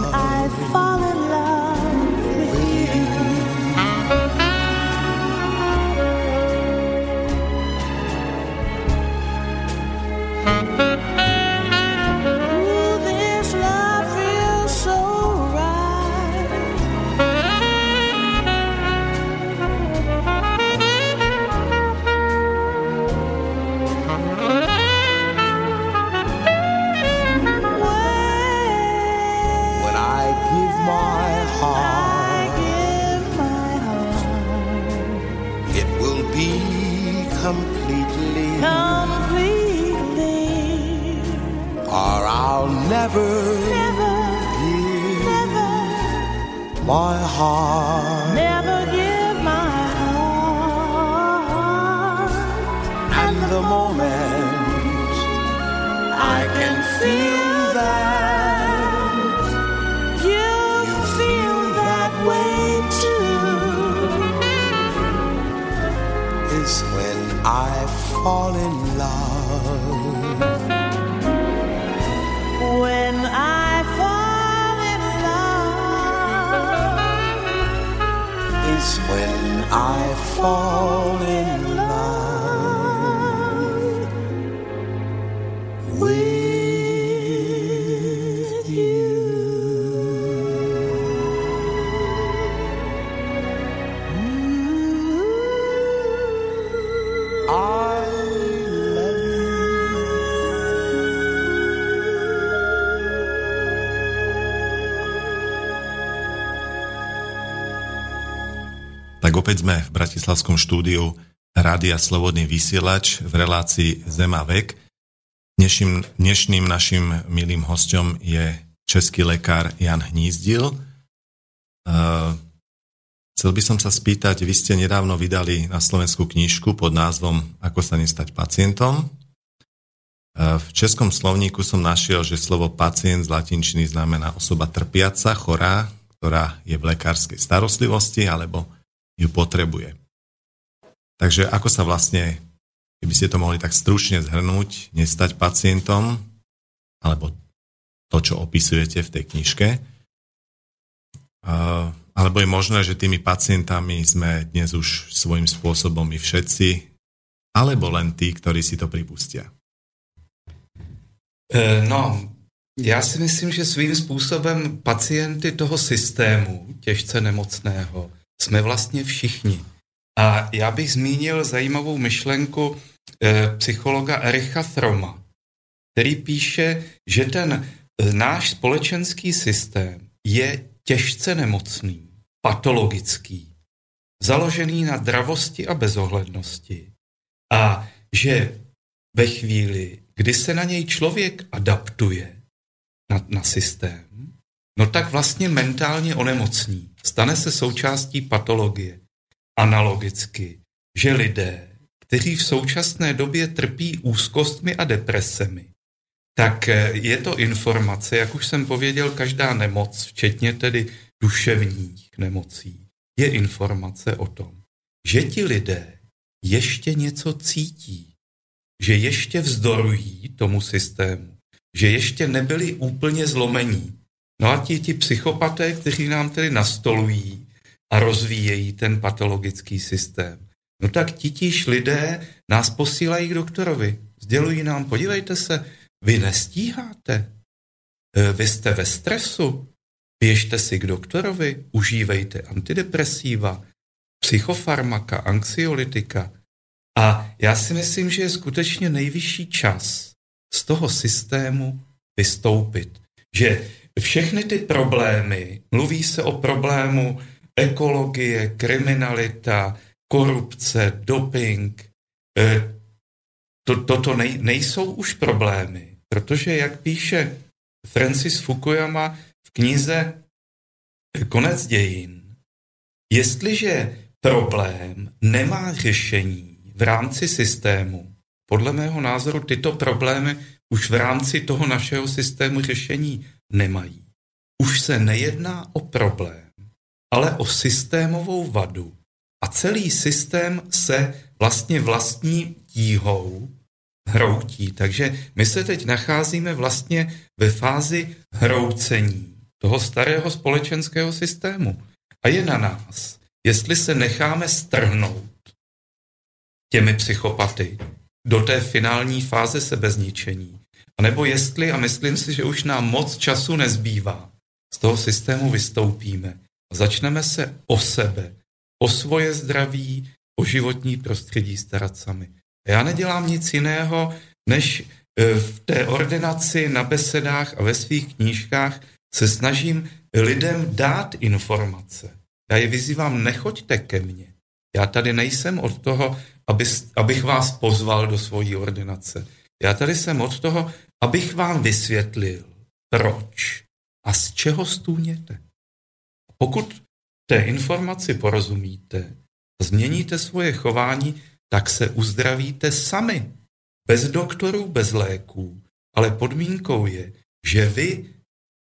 Never, Never, give never, my heart. never give my heart. And the moment I can feel that You, you feel that way too. is when I fall in love. I fall in opäť sme v Bratislavskom štúdiu Rádia Slobodný vysielač v relácii Zema vek. Dnešným, dnešným našim milým hostom je český lekár Jan Hnízdil. Uh, chcel by som sa spýtať, vy ste nedávno vydali na Slovensku knižku pod názvom Ako sa nestať pacientom. Uh, v českom slovníku som našiel, že slovo pacient z latinčiny znamená osoba trpiaca, chorá, ktorá je v lekárskej starostlivosti alebo ju potrebuje. Takže ako sa vlastne, keby ste to mohli tak stručne zhrnúť, nestať pacientom, alebo to, čo opisujete v tej knižke, alebo je možné, že tými pacientami sme dnes už svojím spôsobom my všetci, alebo len tí, ktorí si to pripustia. Eh, No, já si myslím, že svým způsobem pacienty toho systému těžce nemocného jsme vlastně všichni. A já bych zmínil zajímavou myšlenku eh, psychologa Ericha Throma, který píše, že ten eh, náš společenský systém je těžce nemocný, patologický, založený na dravosti a bezohlednosti a že ve chvíli, kdy se na něj člověk adaptuje na, na systém, no tak vlastně mentálně onemocní. Stane se součástí patologie. Analogicky, že lidé, kteří v současné době trpí úzkostmi a depresemi, tak eh, je to informace, jak už jsem pověděl, každá nemoc, včetně tedy duševních nemocí, je informace o tom, že ti lidé ještě něco cítí, že ještě vzdorují tomu systému, že ještě nebyli úplně zlomení. No a ti, ti psychopaté, kteří nám tedy nastolují a rozvíjejí ten patologický systém, no tak titíž lidé nás posílají k doktorovi. Sdělují nám, podívejte se, vy nestíháte, Eh, vy jste ve stresu, běžte si k doktorovi, užívejte antidepresiva, psychofarmaka, anxiolytika. A já si myslím, že je skutečně nejvyšší čas z toho systému vystoupit. Že všechny ty problémy, mluví se o problému ekologie, kriminalita, korupce, doping, eh, to, toto nej, nejsou už problémy, protože, jak píše Francis Fukuyama v knize Konec dějin, jestliže problém nemá řešení v rámci systému, podle mého názoru tyto problémy už v rámci toho našeho systému řešení nemají. Už se nejedná o problém, ale o systémovou vadu. A celý systém se vlastně vlastní tíhou hroutí. Takže my se teď nacházíme vlastně ve fázi hroucení toho starého společenského systému. A je na nás, jestli se necháme strhnout těmi psychopaty do té finální fáze sebezničení. A nebo jestli, a myslím si, že už nám moc času nezbývá, z toho systému vystoupíme a začneme se o sebe, o svoje zdraví, o životní prostředí starat sami. A já nedělám nic jiného, než eh, v té ordinaci, na besedách a ve svých knížkách se snažím lidem dát informace. Já je vyzývám, nechoďte ke mně, Já tady nejsem od toho, aby, abych vás pozval do svojí ordinace. Já tady jsem od toho, abych vám vysvětlil, proč a z čeho stůněte. Pokud té informaci porozumíte změníte svoje chování, tak se uzdravíte sami. Bez doktorů, bez léků. Ale podmínkou je, že vy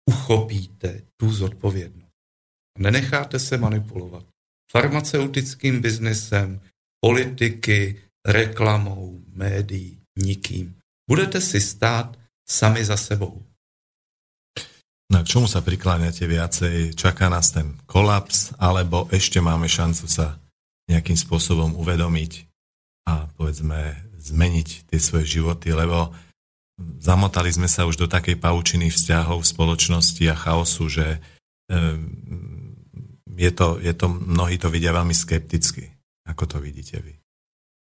uchopíte tu zodpovědnost. Nenecháte se manipulovat farmaceutickým biznesem, politiky, reklamou, médií, nikým. Budete si stát sami za sebou. No k čomu sa prikláňate viacej? Čaká nás ten kolaps, alebo ešte máme šancu sa nejakým spôsobom uvedomiť a povedzme zmeniť tie svoje životy, lebo zamotali sme sa už do takej paučiny vzťahov v spoločnosti a chaosu, že je to, je to, mnohí to vidia veľmi skepticky. Ako to vidíte vy?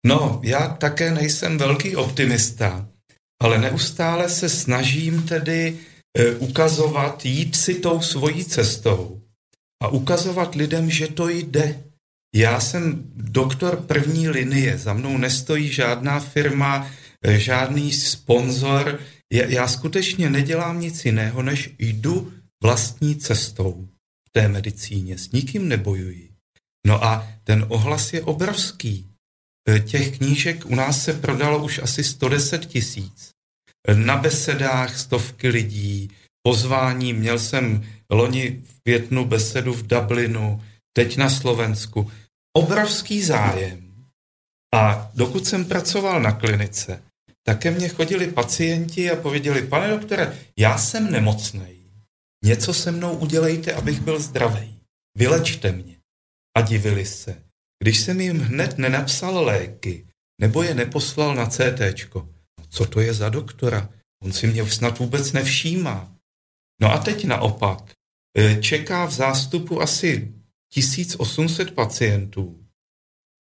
No, já také nejsem velký optimista, ale neustále se snažím tedy e, ukazovat, jít si tou svojí cestou a ukazovat lidem, že to jde. Já jsem doktor první linie, za mnou nestojí žádná firma, e, žádný sponzor. Já, já skutečně nedělám nic jiného, než jdu vlastní cestou v té medicíně. S nikým nebojuji. No a ten ohlas je obrovský. E, těch knížek u nás se prodalo už asi 110 tisíc. Na besedách stovky lidí, pozvání, měl jsem loni v květnu besedu v Dublinu, teď na Slovensku. Obrovský zájem. A dokud jsem pracoval na klinice, tak ke mně chodili pacienti a pověděli, pane doktore, já jsem nemocný. Něco se mnou udělejte, abych byl zdravý. Vylečte mě. A divili se, když jsem jim hned nenapsal léky, nebo je neposlal na CT. Co to je za doktora? On si mě snad vůbec nevšímá. No a teď naopak. E, čeká v zástupu asi 1800 pacientů.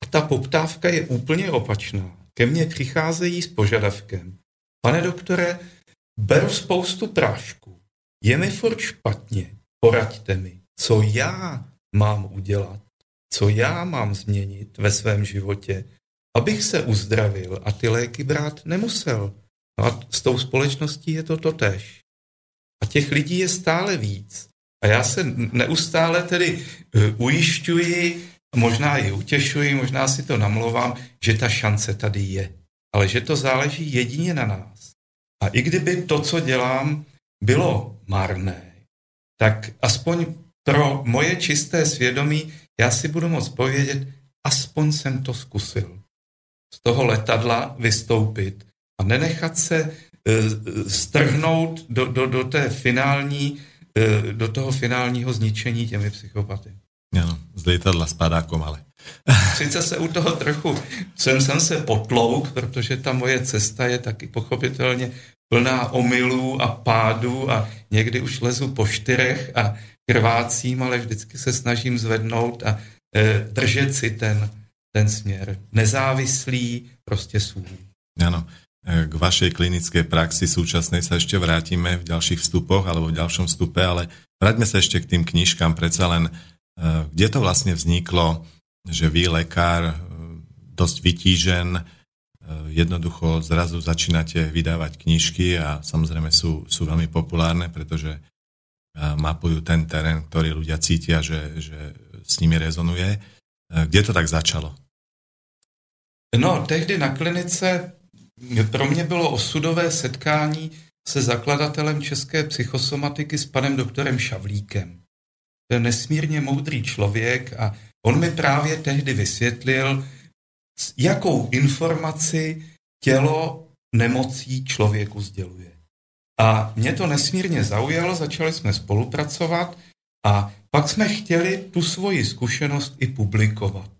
A ta poptávka je úplně opačná. Ke mně přicházejí s požadavkem. Pane doktore, beru spoustu prášku. Je mi furt špatně. Poraďte mi, co já mám udělat, co já mám změnit ve svém životě, abych se uzdravil a ty léky brát nemusel. No a s tou společností je to totéž. A těch lidí je stále víc. A já se neustále tedy e, ujišťuji, možná i utěšuji, možná si to namlouvám, že ta šance tady je. Ale že to záleží jedině na nás. A i kdyby to, co dělám, bylo marné, tak aspoň pro moje čisté svědomí já si budu moct povědět, aspoň jsem to zkusil. Z toho letadla vystoupit a nenechat se e, strhnout do, do, do té finální, e, do toho finálního zničení těmi psychopaty. Ano, z letadla spadákom, ale. Sice se u toho trochu, jsem, jsem se potlouk, protože ta moje cesta je taky pochopitelně plná omylů a pádů a někdy už lezu po čtyřech a krvácím, ale vždycky se snažím zvednout a e, držet si ten, ten směr. Nezávislý, prostě svůj. Ano. K vašej klinické praxi súčasnej sa ešte vrátime v ďalších vstupoch alebo v ďalšom vstupe, ale vráťme sa ešte k tým knižkám. Predsa len, e, kde to vlastne vzniklo, že vy, lekár, e, dosť vytížen, e, jednoducho zrazu začínate vydávať knižky a samozrejme sú, sú veľmi populárne, pretože mapujú ten terén, ktorý ľudia cítia, že, že s nimi rezonuje. Kde to tak začalo? No, tehdy na klinice pro mě bylo osudové setkání se zakladatelem české psychosomatiky s panem doktorem Šavlíkem. To je nesmírně moudrý člověk a on mi právě tehdy vysvětlil, jakou informaci tělo nemocí člověku sděluje. A mě to nesmírně zaujalo, začali jsme spolupracovat a pak jsme chtěli tu svoji zkušenost i publikovat.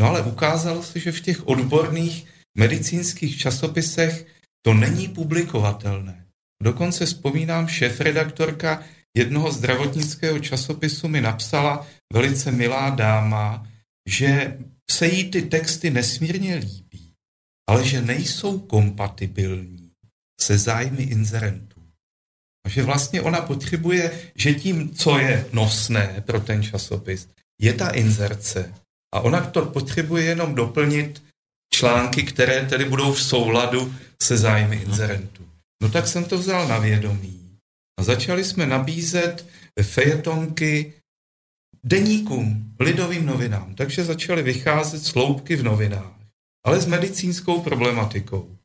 No ale ukázalo se, že v těch odborných medicínských časopisech to není publikovatelné. Dokonce vzpomínám, šéf-redaktorka jednoho zdravotnického časopisu mi napsala velice milá dáma, že se jí ty texty nesmírně líbí, ale že nejsou kompatibilní se zájmy inzerentů. A že vlastně ona potřebuje, že tím, co je nosné pro ten časopis, je ta inzerce A ona to potřebuje jenom doplnit články, které tedy budou v souladu se zájmy inzerentů. No tak jsem to vzal na vědomí. A začali jsme nabízet fejetonky deníkům, lidovým novinám. Takže začaly vycházet sloupky v novinách, ale s medicínskou problematikou.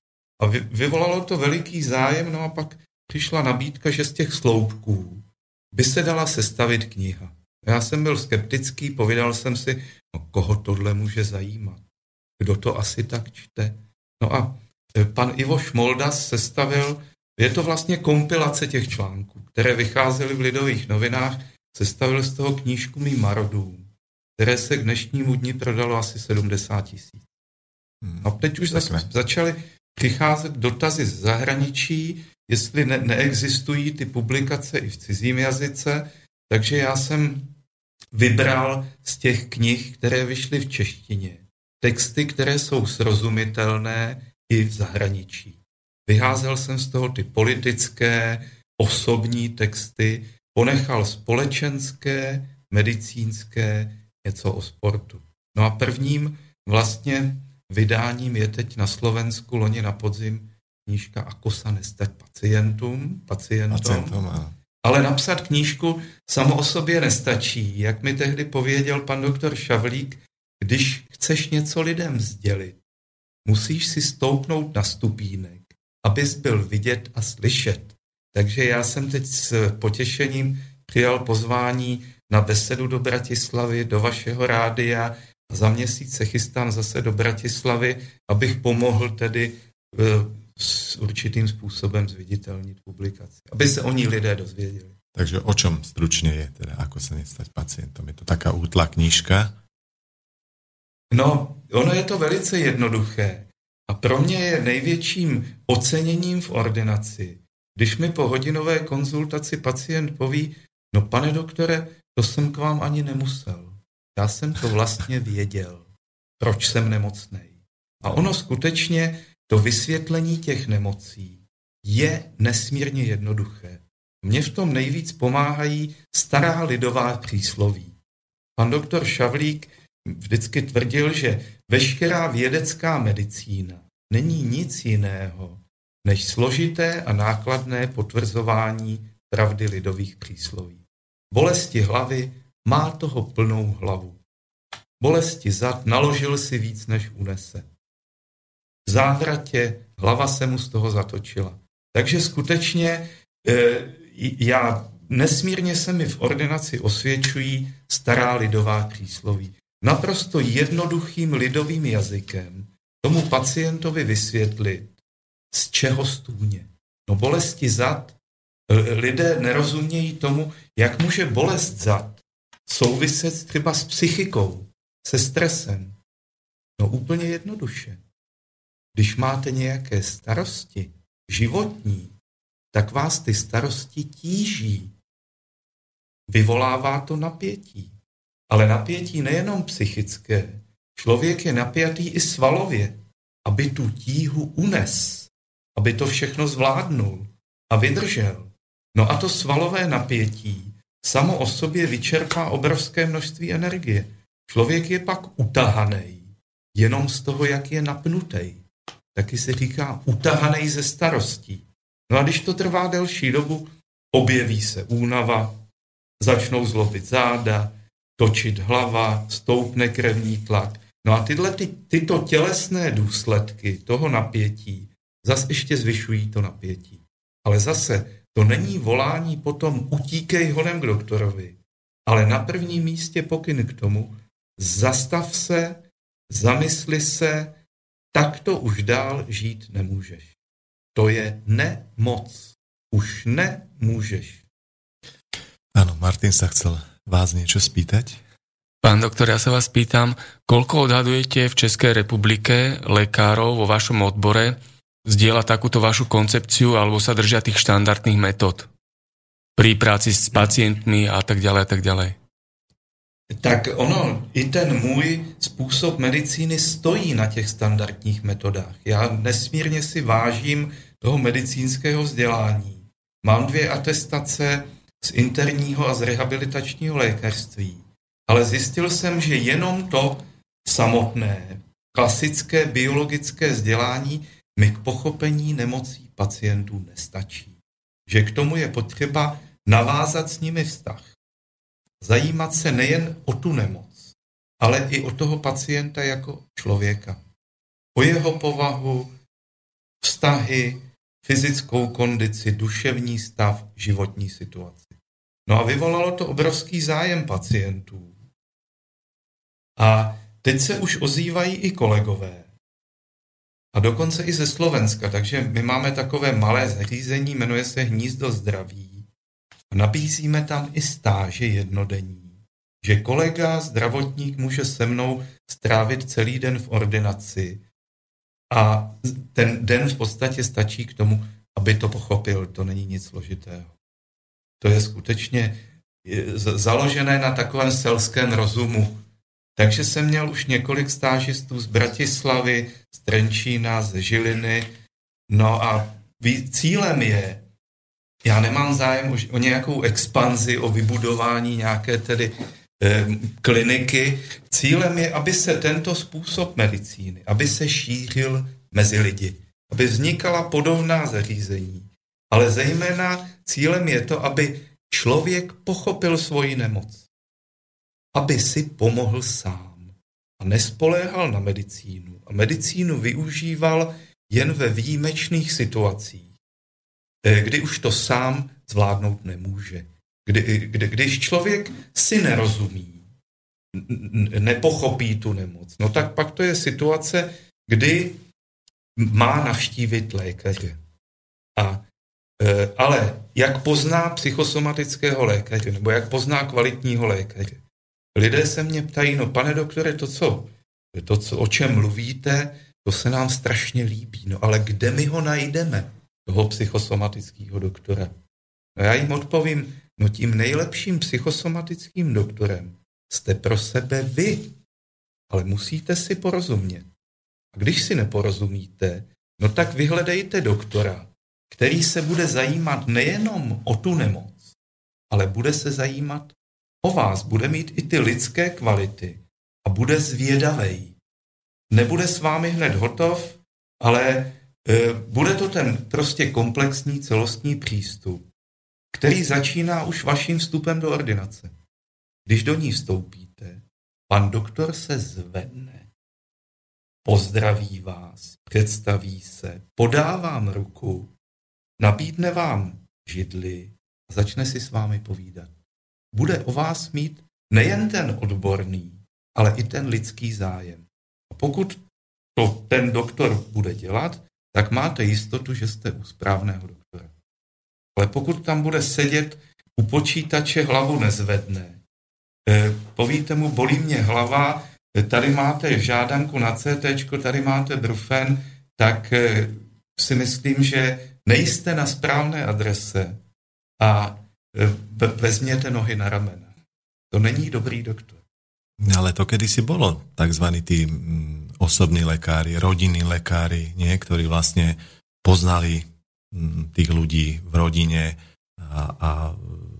A vy, vyvolalo to veliký zájem, no a pak přišla nabídka, že z těch sloupků by se dala sestavit kniha. Já jsem byl skeptický, povídal jsem si, no koho tohle může zajímat? Kdo to asi tak čte? No a e, pan Ivo Šmoldas sestavil, je to vlastně kompilace těch článků, které vycházely v lidových novinách, sestavil z toho knížku Mý marodů, které se k dnešnímu dni prodalo asi 70 tisíc. Hmm. A teď už zase začaly přicházet dotazy z zahraničí, jestli ne- neexistují ty publikace i v cizím jazyce, takže já jsem vybral z těch knih, které vyšly v češtině, texty, které jsou srozumitelné i v zahraničí. Vyházel jsem z toho ty politické, osobní texty, ponechal společenské, medicínské, něco o sportu. No a prvním vlastně vydáním je teď na Slovensku loni na podzim knížka Ako sa nestať pacientům. Pacientom, áno. Ale napsat knížku samo o sobě nestačí. Jak mi tehdy pověděl pan doktor Šavlík, když chceš něco lidem sdělit, musíš si stoupnout na stupínek, abys byl vidět a slyšet. Takže já jsem teď s potěšením přijal pozvání na besedu do Bratislavy, do vašeho rádia a za měsíc se chystám zase do Bratislavy, abych pomohl tedy eh, s určitým způsobem zviditelnit publikaci, aby se o ní lidé dozvěděli. Takže o čom stručne je, teda ako sa nestať pacientom? Je to taká útla knížka? No, ono je to velice jednoduché. A pro mě je největším oceněním v ordinaci, když mi po hodinové konzultaci pacient poví, no pane doktore, to jsem k vám ani nemusel. Já jsem to vlastně věděl, proč jsem nemocnej. A ono skutečně, to vysvětlení těch nemocí je nesmírně jednoduché. Mně v tom nejvíc pomáhají stará lidová přísloví. Pan doktor Šavlík vždycky tvrdil, že veškerá vědecká medicína není nic jiného než složité a nákladné potvrzování pravdy lidových přísloví. Bolesti hlavy má toho plnou hlavu. Bolesti zad naložil si víc, než unese. V závratě hlava se mu z toho zatočila. Takže skutečně e, já nesmírně se mi v ordinaci osvědčují stará lidová přísloví. Naprosto jednoduchým lidovým jazykem tomu pacientovi vysvětlit, z čeho stůně. No bolesti zad, lidé nerozumějí tomu, jak může bolest zad souviset třeba s psychikou, se stresem. No úplně jednoduše. Když máte nějaké starosti, životní, tak vás ty starosti tíží. Vyvolává to napětí. Ale napětí nejenom psychické. Člověk je napjatý i svalově, aby tu tíhu unes, aby to všechno zvládnul a vydržel. No a to svalové napětí samo o sobě vyčerpá obrovské množství energie. Člověk je pak utahaný jenom z toho, jak je napnutý. Taky se říká utahaný ze starostí. No a když to trvá delší dobu, objeví se únava, začnou zlobit záda, točit hlava, stoupne krevní tlak. No a tyhle, ty, tyto tělesné důsledky toho napětí zase ještě zvyšují to napětí. Ale zase to není volání potom utíkej honem k doktorovi, ale na prvním místě pokyn k tomu, zastav se, zamysli se, tak to už dál žít nemůžeš. To je nemoc. Už nemůžeš. Áno, Martin sa chcel vás niečo spýtať. Pán doktor, ja sa vás pýtam, koľko odhadujete v Českej republike lekárov vo vašom odbore zdieľa takúto vašu koncepciu alebo sa držia tých štandardných metód pri práci s pacientmi a tak ďalej a tak ďalej? Tak ono, i ten můj způsob medicíny stojí na těch standardních metodách. Já nesmírně si vážím toho medicínského vzdělání. Mám dvě atestace z interního a z rehabilitačního lékařství. Ale zjistil jsem, že jenom to samotné klasické biologické vzdělání mi k pochopení nemocí pacientů nestačí. Že k tomu je potřeba navázat s nimi vztah. Zajímat se nejen o tu nemoc, ale i o toho pacienta jako člověka. O jeho povahu, vztahy, fyzickou kondici, duševní stav, životní situaci. No a vyvolalo to obrovský zájem pacientů. A teď se už ozývají i kolegové. A dokonce i ze Slovenska, takže my máme takové malé zařízení, jmenuje se Hnízdo zdraví. A nabízíme tam i stáže jednodenní. Že kolega, zdravotník může se mnou strávit celý den v ordinaci a ten den v podstatě stačí k tomu, aby to pochopil. To není nic složitého. To je skutečně založené na takovém selském rozumu. Takže jsem měl už několik stážistů z Bratislavy, z Trenčína, ze Žiliny. No a cílem je, já nemám zájem už o nějakou expanzi, o vybudování nějaké tedy eh, kliniky. Cílem je, aby se tento způsob medicíny, aby se šířil mezi lidi, aby vznikala podobná zařízení. Ale zejména cílem je to, aby člověk pochopil svoji nemoc. Aby si pomohl sám a nespoléhal na medicínu. A medicínu využíval jen ve výjimečných situacích, eh, kdy už to sám zvládnout nemůže. Kdy, kdy, když člověk si nerozumí, nepochopí tu nemoc, no tak pak to je situace, kdy má navštívit lékaře. A, e, ale jak pozná psychosomatického lékaře, nebo jak pozná kvalitního lékaře? Lidé se mě ptají, no pane doktore, to co, to, co, o čem mluvíte, to se nám strašně líbí, no ale kde my ho najdeme, toho psychosomatického doktora? No já jim odpovím, no tím nejlepším psychosomatickým doktorem jste pro sebe vy, ale musíte si porozumět. A když si neporozumíte, no tak vyhledejte doktora, který se bude zajímat nejenom o tu nemoc, ale bude se zajímat o vás, bude mít i ty lidské kvality a bude zvědavej. Nebude s vámi hned hotov, ale e, bude to ten prostě komplexní celostní přístup, který začíná už vaším vstupem do ordinace. Když do ní vstoupíte, pan doktor se zvedne pozdraví vás, představí se, podá vám ruku, nabídne vám židli a začne si s vámi povídat. Bude o vás mít nejen ten odborný, ale i ten lidský zájem. A pokud to ten doktor bude dělat, tak máte jistotu, že jste u správného doktora. Ale pokud tam bude sedět u počítače, hlavu nezvedne, eh, povíte mu, bolí mě hlava, tady máte žádanku na CT, tady máte brufen, tak eh, si myslím, že nejste na správné adrese a eh, vezměte nohy na ramena. To není dobrý doktor. Ale to kedysi bolo takzvaní tí mm, osobní lekári, rodinní lekári, nie, ktorí vlastne poznali mm, tých ľudí v rodine a, a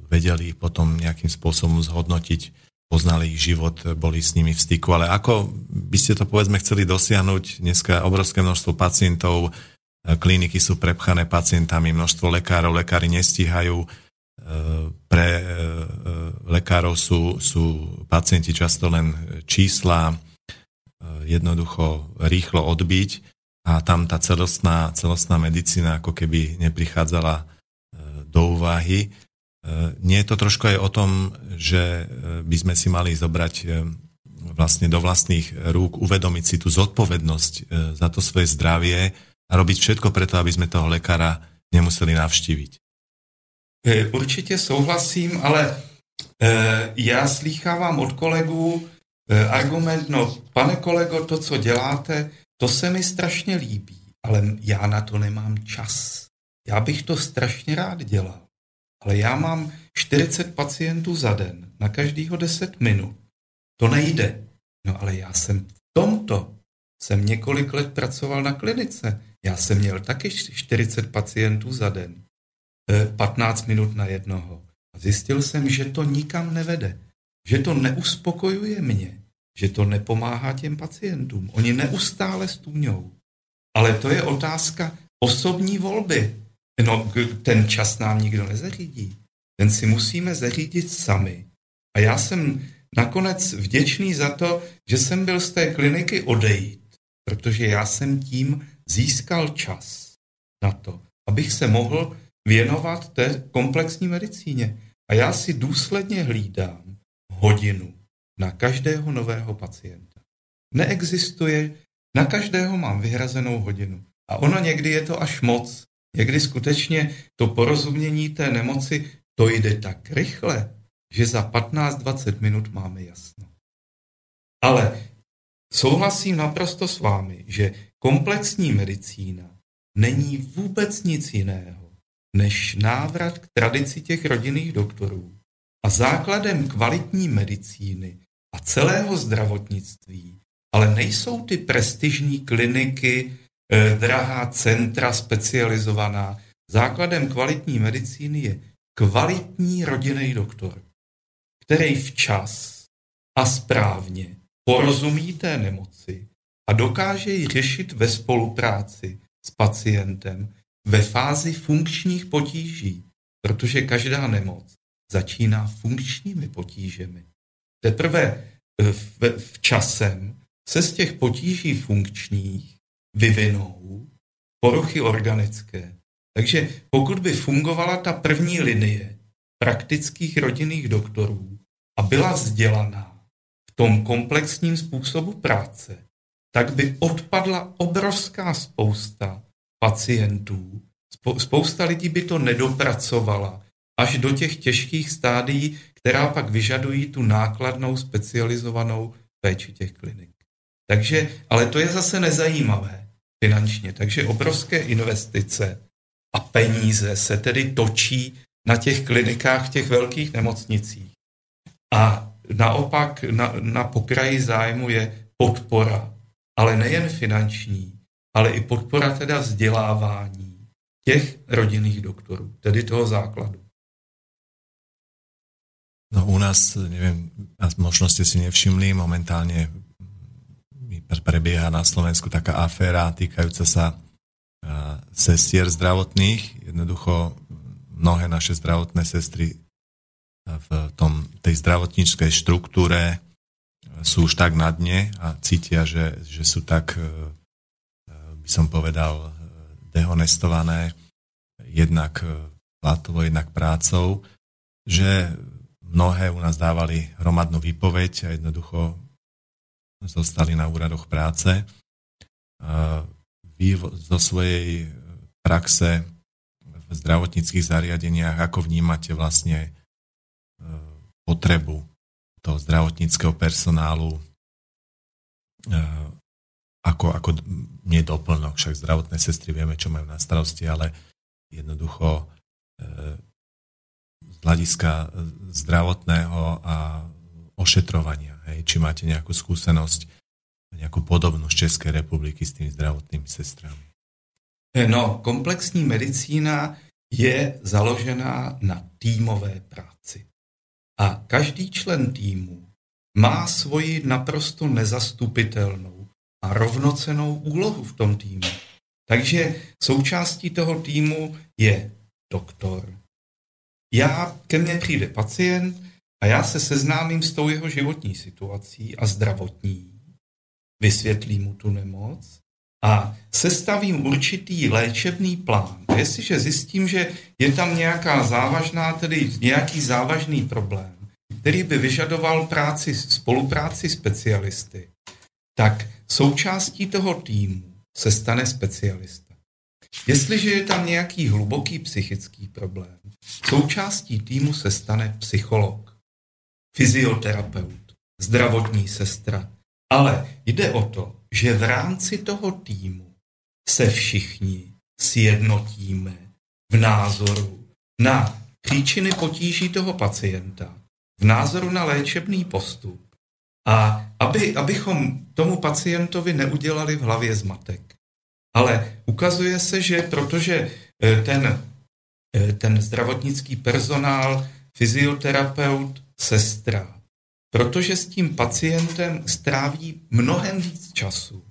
vedeli potom nejakým spôsobom zhodnotiť poznali ich život, boli s nimi v styku, ale ako by ste to povedzme chceli dosiahnuť, dneska obrovské množstvo pacientov, e, kliniky sú prepchané pacientami, množstvo lekárov, lekári nestíhajú, e, pre e, lekárov sú, sú pacienti často len čísla, jednoducho rýchlo odbiť a tam tá celostná, celostná medicína ako keby neprichádzala do úvahy. Nie je to trošku aj o tom, že by sme si mali zobrať vlastne do vlastných rúk, uvedomiť si tú zodpovednosť za to svoje zdravie a robiť všetko preto, aby sme toho lekára nemuseli navštíviť. E, určitě souhlasím, ale e, já slýchávám od kolegů e, argument, no pane kolego, to, co děláte, to se mi strašně líbí, ale já na to nemám čas. Já bych to strašně rád dělal ale já mám 40 pacientů za den, na každýho 10 minut. To nejde. No ale já jsem v tomto, jsem několik let pracoval na klinice. Já jsem měl taky 40 pacientů za den, 15 eh, minut na jednoho. A zjistil jsem, že to nikam nevede, že to neuspokojuje mě, že to nepomáhá těm pacientům. Oni neustále stůňou. Ale to je otázka osobní volby. No, ten čas nám nikdo nezařídí. Ten si musíme zařídit sami. A já jsem nakonec vděčný za to, že jsem byl z té kliniky odejít, protože já jsem tím získal čas na to, abych se mohl věnovat té komplexní medicíně. A já si důsledně hlídám hodinu na každého nového pacienta. Neexistuje, na každého mám vyhrazenou hodinu. A ono někdy je to až moc. Někdy skutečně to porozumění té nemoci, to jde tak rychle, že za 15-20 minut máme jasno. Ale souhlasím naprosto s vámi, že komplexní medicína není vůbec nic jiného, než návrat k tradici těch rodinných doktorů. A základem kvalitní medicíny a celého zdravotnictví ale nejsou ty prestižní kliniky, eh, drahá centra specializovaná. Základem kvalitní medicíny je kvalitní rodinný doktor, který včas a správně porozumí té nemoci a dokáže ji řešit ve spolupráci s pacientem ve fázi funkčních potíží, protože každá nemoc začíná funkčními potížemi. Teprve v, v časem se z těch potíží funkčních vyvinou poruchy organické. Takže pokud by fungovala ta první linie praktických rodinných doktorů a byla vzdělaná v tom komplexním způsobu práce, tak by odpadla obrovská spousta pacientů. Spousta lidí by to nedopracovala až do těch těžkých stádií, která pak vyžadují tu nákladnou specializovanou péči těch klinik. Takže, ale to je zase nezajímavé finančně, takže obrovské investice a peníze se tedy točí na těch klinikách, těch velkých nemocnicích. A naopak na, na pokraji zájmu je podpora, ale nejen finanční, ale i podpora teda vzdělávání těch rodinných doktorů, tedy toho základu. No u nás, neviem, možno ste si nevšimli, momentálne prebieha na Slovensku taká aféra týkajúca sa sestier zdravotných. Jednoducho mnohé naše zdravotné sestry v tom, tej zdravotníckej štruktúre sú už tak na dne a cítia, že, že sú tak, by som povedal, dehonestované jednak platovo, jednak prácou, že mnohé u nás dávali hromadnú výpoveď a jednoducho zostali na úradoch práce. Vy zo svojej praxe v zdravotníckých zariadeniach, ako vnímate vlastne e, potrebu toho zdravotníckého personálu ako, ako nie doplnok, však zdravotné sestry vieme, čo majú na starosti, ale jednoducho e, z hľadiska e, zdravotného a ošetrovania. Hej? Či máte nejakú skúsenosť, nejakú podobnosť Českej republiky s tými zdravotnými sestrami? No, komplexní medicína je založená na týmové práci. A každý člen týmu má svoji naprosto nezastupitelnou a rovnocenou úlohu v tom týmu. Takže součástí toho týmu je doktor, já, ke mně přijde pacient a já se seznámím s tou jeho životní situací a zdravotní. Vysvětlím mu tu nemoc a sestavím určitý léčebný plán. A jestliže zjistím, že je tam nějaká závažná, tedy nějaký závažný problém, který by vyžadoval práci, spolupráci specialisty, tak součástí toho týmu se stane specialista. Jestliže je tam nějaký hluboký psychický problém, součástí týmu se stane psycholog, fyzioterapeut, zdravotní sestra. Ale jde o to, že v rámci toho týmu se všichni sjednotíme v názoru na příčiny potíží toho pacienta, v názoru na léčebný postup a aby, abychom tomu pacientovi neudělali v hlavě zmatek. Ale ukazuje se, že protože eh, ten, eh, ten zdravotnický personál, fyzioterapeut, sestra protože s tím pacientem stráví mnohem víc času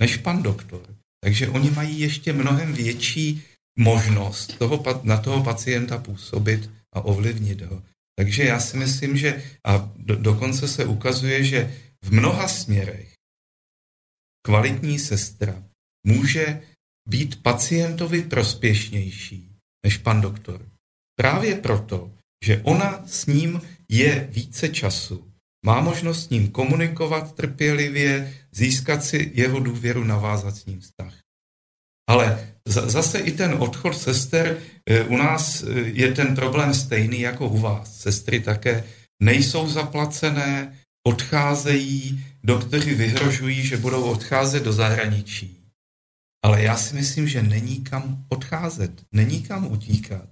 než pan doktor. Takže oni mají ještě mnohem větší možnost toho, na toho pacienta působit a ovlivnit ho. Takže já si myslím, že a do, dokonce se ukazuje, že v mnoha směrech kvalitní sestra může být pacientovi prospěšnější než pan doktor. Právě proto, že ona s ním je více času, má možnost s ním komunikovat trpělivě, získat si jeho důvěru, navázat s ním vztah. Ale zase i ten odchod sester, eh, u nás eh, je ten problém stejný jako u vás. Sestry také nejsou zaplacené, odcházejí, doktory vyhrožují, že budou odcházet do zahraničí. Ale já si myslím, že není kam odcházet, není kam utíkat.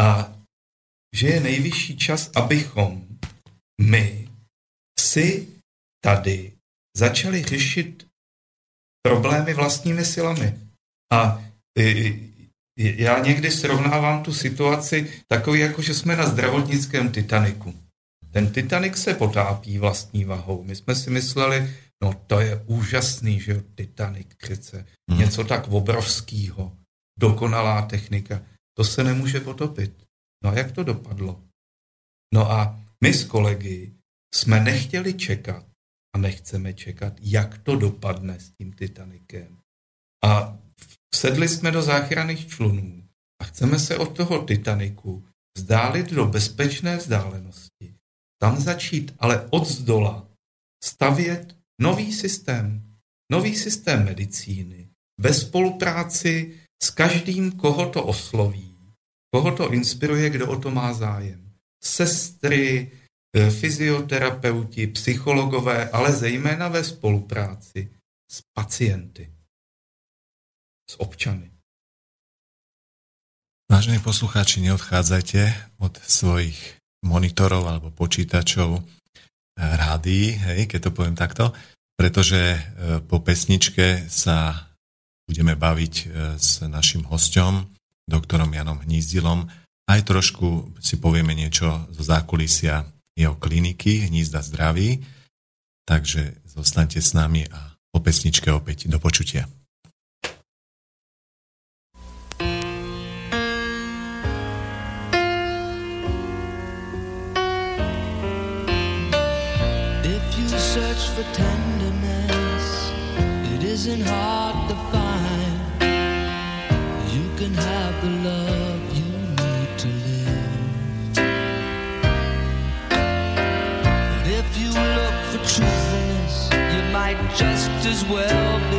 A že je nejvyšší čas, abychom my si tady začali řešit problémy vlastními silami. A já někdy srovnávám tu situaci takový, jako že jsme na zdravotnickém Titaniku. Ten Titanic se potápí vlastní vahou. My jsme si mysleli, no to je úžasný, že jo, Titanic přece. Hmm. Něco tak obrovského. Dokonalá technika. To se nemůže potopit. No a jak to dopadlo? No a my s kolegy jsme nechtěli čekat a nechceme čekat, jak to dopadne s tím Titanikem. A sedli jsme do záchranných člunů a chceme se od toho Titaniku vzdálit do bezpečné vzdálenosti. Tam začít ale od zdola stavět nový systém, nový systém medicíny ve spolupráci s každým, koho to osloví, koho to inspiruje, kdo o to má zájem. Sestry, E, fyzioterapeuti, psychologové, ale zejména ve spolupráci s pacienty, s občany. Vážení poslucháči, neodchádzajte od svojich monitorov alebo počítačov e, rádií, hej, keď to poviem takto, pretože e, po pesničke sa budeme baviť s našim hostom, doktorom Janom Hnízdilom. Aj trošku si povieme niečo zo zákulisia jeho kliniky Hnízda zdraví. Takže zostaňte s nami a po pesničke opäť do počutia. Tenderness, it isn't hard to find. You can have the love you need to live. But if you look for truthfulness, you might just as well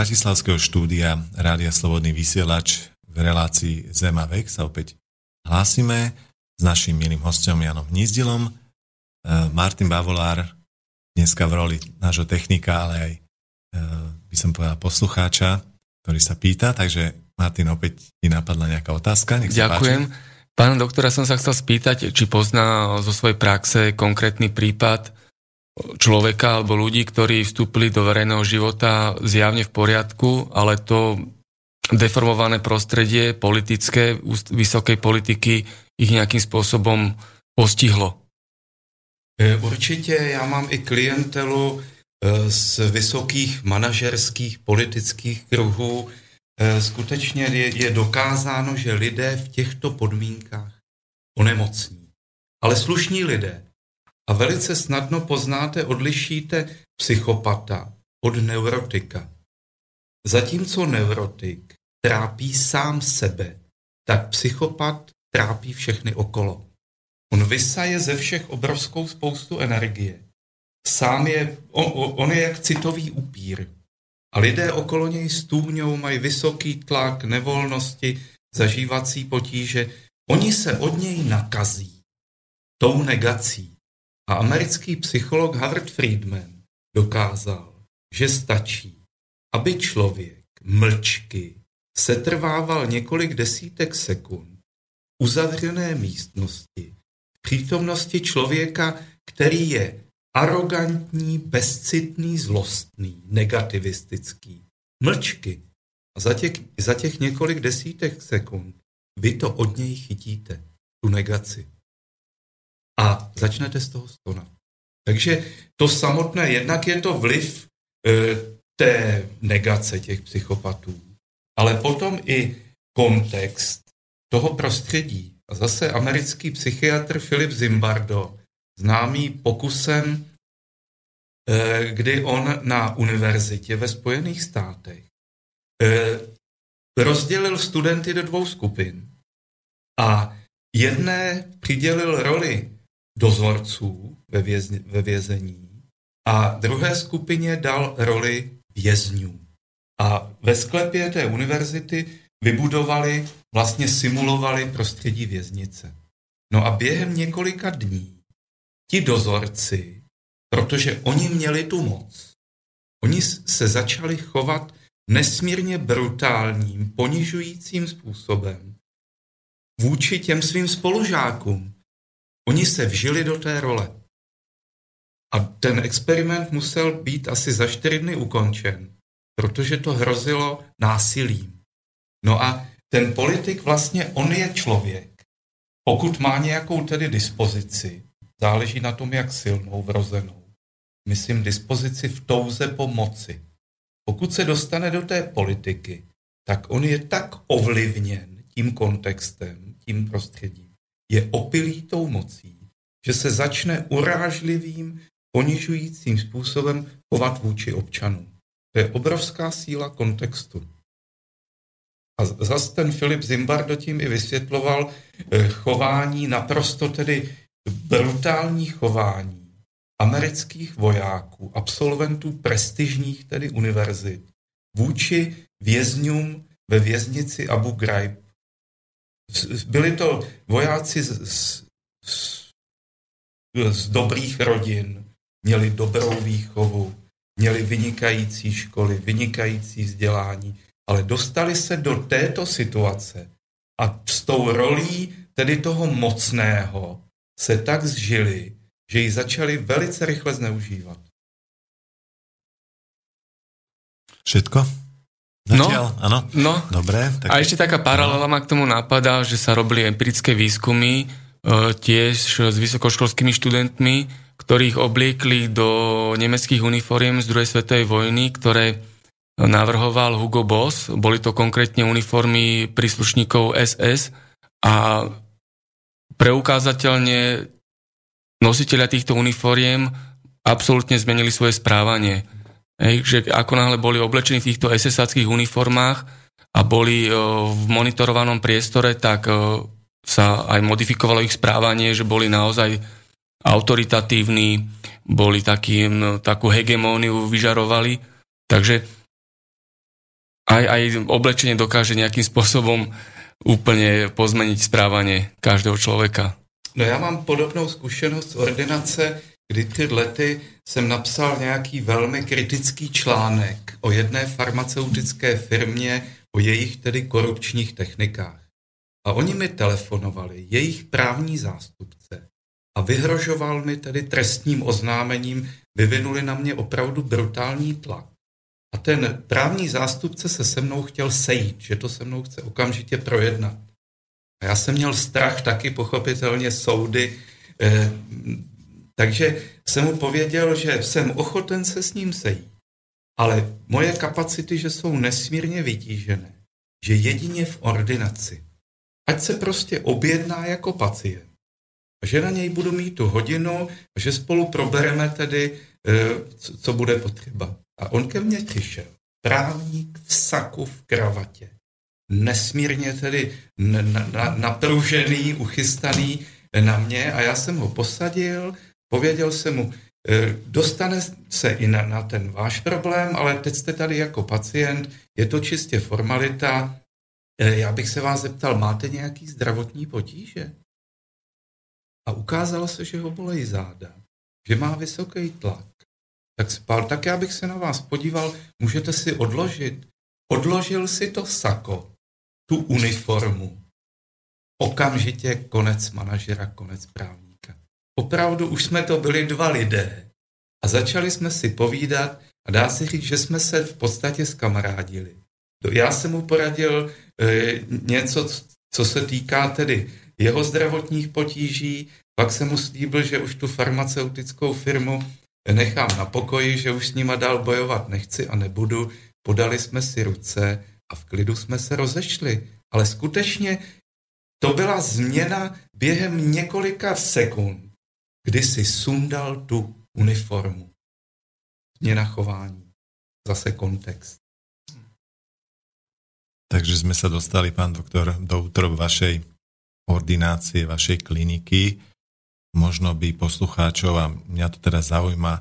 Bratislavského štúdia Rádia Slobodný vysielač v relácii Zem a vek sa opäť hlásime s našim milým hostom Janom Hnízdilom. E, Martin Bavolár dneska v roli nášho technika, ale aj e, by som povedal poslucháča, ktorý sa pýta, takže Martin, opäť ti napadla nejaká otázka? Nech Ďakujem. Páči. Pána doktora som sa chcel spýtať, či pozná zo svojej praxe konkrétny prípad človeka alebo ľudí, ktorí vstúpili do verejného života zjavne v poriadku, ale to deformované prostredie politické, vysokej politiky ich nejakým spôsobom postihlo. E, Určitě já mám i klientelu e, z vysokých manažerských politických kruhů. E, Skutečně je, je dokázáno, že lidé v těchto podmínkách onemocní. Ale slušní lidé. A velice snadno poznáte, odlišíte psychopata od neurotika. Zatímco neurotik trápí sám sebe, tak psychopat trápí všechny okolo. On vysaje ze všech obrovskou spoustu energie. Sám je, on, on je jak citový upír. A lidé okolo něj stůňou, mají vysoký tlak, nevolnosti, zažívací potíže. Oni se od něj nakazí tou negací. A americký psycholog Howard Friedman dokázal, že stačí, aby člověk mlčky setrvával několik desítek sekund uzavřené místnosti v přítomnosti člověka, který je arrogantní, bezcitný, zlostný, negativistický. Mlčky. A za těch, za těch několik desítek sekund vy to od něj chytíte, tu negaci. A začnete z toho stonat. Takže to samotné, jednak je to vliv e, té negace těch psychopatů, ale potom i kontext toho prostředí. A zase americký psychiatr Philip Zimbardo, známý pokusem, eh, kdy on na univerzitě ve Spojených státech eh, rozdělil studenty do dvou skupin a jedné přidělil roli dozorců ve, vězni, ve vězení a druhé skupině dal roli vězňů. A ve sklepě té univerzity vybudovali, vlastně simulovali prostředí věznice. No a během několika dní ti dozorci, protože oni měli tu moc, oni se začali chovat nesmírně brutálním, ponižujícím způsobem vůči těm svým spolužákům. Oni se vžili do té role. A ten experiment musel být asi za čtyři dny ukončen, protože to hrozilo násilím. No a ten politik vlastně, on je člověk. Pokud má nějakou tedy dispozici, záleží na tom, jak silnou, vrozenou. Myslím dispozici v touze po moci. Pokud se dostane do té politiky, tak on je tak ovlivněn tím kontextem, tím prostředím, je opilý tou mocí, že se začne urážlivým, ponižujícím způsobem chovat vůči občanům. To je obrovská síla kontextu. A zase ten Filip Zimbardo tím i vysvětloval eh, chování, naprosto tedy brutální chování amerických vojáků, absolventů prestižních tedy univerzit vůči vězňům ve věznici Abu Ghraib byli to vojáci z, z, z dobrých rodin, měli dobrou výchovu, měli vynikající školy, vynikající vzdělání, ale dostali se do této situace a s tou rolí tedy toho mocného se tak zžili, že ji začali velice rychle zneužívat. Všetko? No. Áno? No, Dobre. Tak... a ešte taká paralela ma k tomu napadá, že sa robili empirické výskumy e, tiež s vysokoškolskými študentmi, ktorých obliekli do nemeckých uniforiem z druhej svetovej vojny, ktoré navrhoval Hugo Boss. Boli to konkrétne uniformy príslušníkov SS a preukázateľne nositeľia týchto uniforiem absolútne zmenili svoje správanie. Hej, že ako náhle boli oblečení v týchto SS-ackých uniformách a boli e, v monitorovanom priestore, tak e, sa aj modifikovalo ich správanie, že boli naozaj autoritatívni, boli takým, takú hegemóniu vyžarovali. Takže aj, aj oblečenie dokáže nejakým spôsobom úplne pozmeniť správanie každého človeka. No já mám podobnou zkušenost z ordinace, kdy před lety jsem napsal nějaký velmi kritický článek o jedné farmaceutické firmě, o jejich tedy korupčních technikách. A oni mi telefonovali, jejich právní zástupce, a vyhrožoval mi tedy trestním oznámením, vyvinuli na mě opravdu brutální tlak. A ten právní zástupce se se mnou chtěl sejít, že to se mnou chce okamžitě projednat. A já jsem měl strach taky pochopitelně soudy, eh, takže jsem mu pověděl, že jsem ochoten se s ním sejít. Ale moje kapacity, že jsou nesmírně vytížené, že jedině v ordinaci. Ať se prostě objedná jako pacient. A že na něj budu mít tu hodinu a že spolu probereme tedy, eh, co, bude potřeba. A on ke mně přišel. Právník v saku, v kravatě. Nesmírně tedy na, na, napružený, uchystaný na mě a já jsem ho posadil, pověděl jsem mu, eh, dostane se i na, na ten váš problém, ale teď jste tady jako pacient, je to čistě formalita. Eh, Já bych se vás zeptal, máte nějaký zdravotní potíže? A ukázalo se, že ho bolejí záda, že má vysoký tlak. Tak spal, tak já bych se na vás podíval, můžete si odložit. Odložil si to sako, tu uniformu. Okamžitě konec manažera, konec právníka. Opravdu už jsme to byli dva lidé a začali jsme si povídat a dá se říct, že jsme se v podstatě skamarádili. Já jsem mu poradil e, něco, co se týká tedy jeho zdravotních potíží, pak jsem mu slíbil, že už tu farmaceutickou firmu nechám na pokoji, že už s nima dál bojovat nechci a nebudu. Podali jsme si ruce a v klidu jsme se rozešli. Ale skutečně to byla změna během několika sekund, kdy si sundal tu uniformu. Změna chování. Zase kontext. Takže sme sa dostali, pán doktor, do útrob vašej ordinácie, vašej kliniky. Možno by poslucháčov, a mňa to teda zaujíma,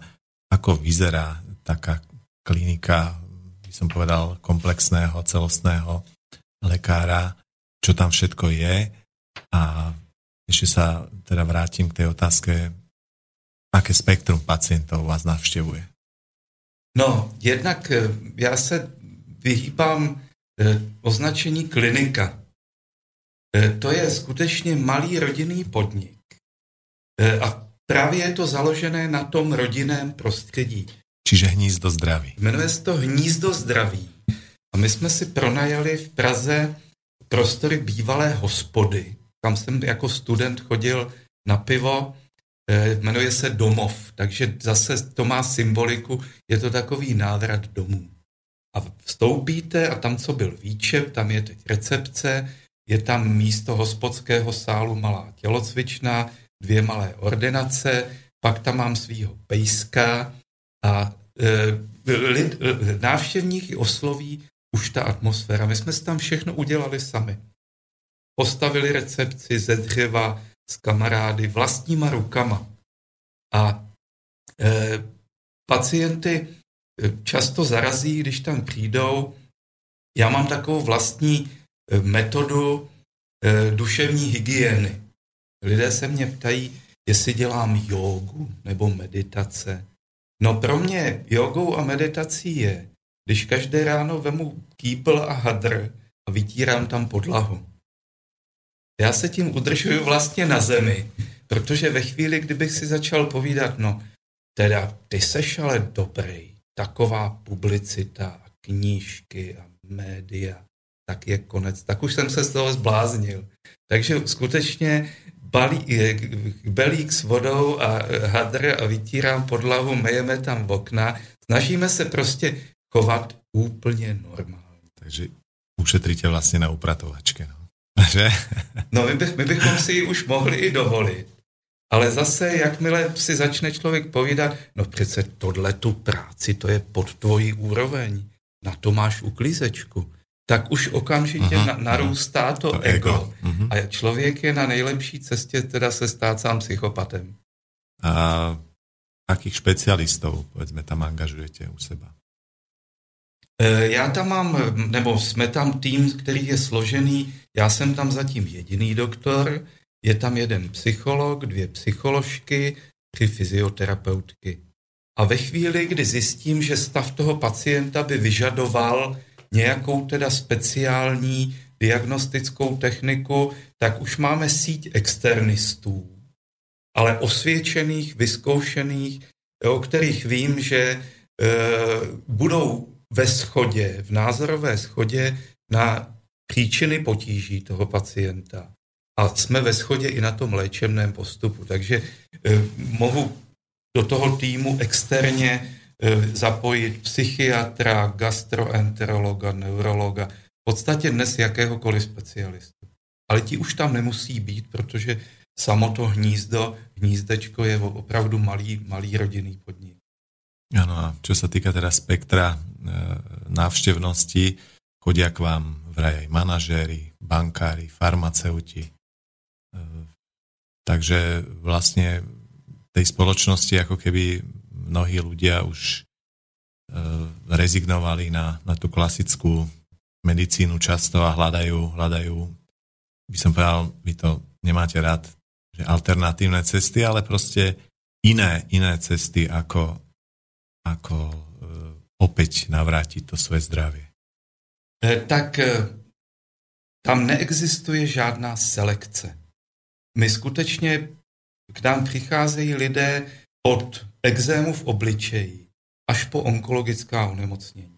ako vyzerá taká klinika, by som povedal, komplexného, celostného lekára, čo tam všetko je. A ešte sa teda vrátim k tej otázke, aké spektrum pacientov vás navštevuje. No, jednak eh, já se vyhýbám eh, označení klinika. Eh, To je skutečně malý rodinný podnik. A právě je to založené na tom rodinném prostředí. Čiže hnízdo zdraví. Jmenuje se to Hnízdo zdraví. A my jsme si pronajali v Praze prostory bývalé hospody, kam jsem jako student chodil na pivo, eh, jmenuje se Domov, takže zase to má symboliku, je to takový návrat domů. A vstoupíte a tam, co byl výčep, tam je teď recepce, je tam místo hospodského sálu malá tělocvična, dvě malé ordinace, pak tam mám svýho pejska a e, lid, e, návštěvníky osloví už ta atmosféra. My jsme si tam všechno udělali sami. Postavili recepci ze dřeva s kamarády vlastníma rukama. A e, pacienty e, často zarazí, když tam přijdou. Já mám takovou vlastní e, metodu e, duševní hygieny. Lidé se mě ptají, jestli dělám jogu nebo meditace. No pro mě jogou a meditací je, když každé ráno vemu kýpl a hadr a vytírám tam podlahu. Já se tím udržuju vlastně na zemi, protože ve chvíli, kdybych si začal povídat, no teda ty seš ale dobrý, taková publicita, knížky a média, tak je konec. Tak už jsem se z toho zbláznil. Takže skutečně balí, belík s vodou a hadr a vytírám podlahu, mejeme tam v okna. Snažíme se prostě chovat úplně normálně. Takže ušetríte vlastně na upratovačke. No. Že? No my, bych, my bychom si ji už mohli i dovolit. Ale zase, jakmile si začne člověk povídat, no přece tohle tu práci, to je pod tvojí úroveň, na to máš uklízečku, tak už okamžitě uh-huh, na, narůstá to, to ego. ego. Uh-huh. A člověk je na nejlepší cestě teda se stát sám psychopatem. A akých specialistů, povedzme, tam angažujete u seba? E, já tam mám, nebo jsme tam tým, který je složený, já jsem tam zatím jediný doktor, je tam jeden psycholog, dvě psycholožky, tři fyzioterapeutky. A ve chvíli, kdy zjistím, že stav toho pacienta by vyžadoval nějakou teda speciální diagnostickou techniku, tak už máme síť externistů, ale osvědčených, vyzkoušených, o kterých vím, že e, budou ve schodě, v názorové schodě na příčiny potíží toho pacienta. A jsme ve schodě i na tom léčebném postupu. Takže e, mohu do toho týmu externě e, zapojit psychiatra, gastroenterologa, neurologa, v podstatě dnes jakéhokoliv specialistu. Ale ti už tam nemusí být, protože samo to hnízdo, hnízdečko je opravdu malý, malý rodinný podnik. Ano a čo sa týka teda spektra e, návštevnosti, chodia k vám vraj aj manažéri, bankári, farmaceuti. E, takže vlastne tej spoločnosti ako keby mnohí ľudia už e, rezignovali na, na tú klasickú medicínu často a hľadajú, hľadajú, by som povedal, vy to nemáte rád, že alternatívne cesty, ale proste iné, iné cesty, ako, ako e, opäť navrátiť to svoje zdravie. E, tak tam neexistuje žádná selekce. My skutečně k nám přicházejí lidé od exému v obličeji až po onkologická onemocnění.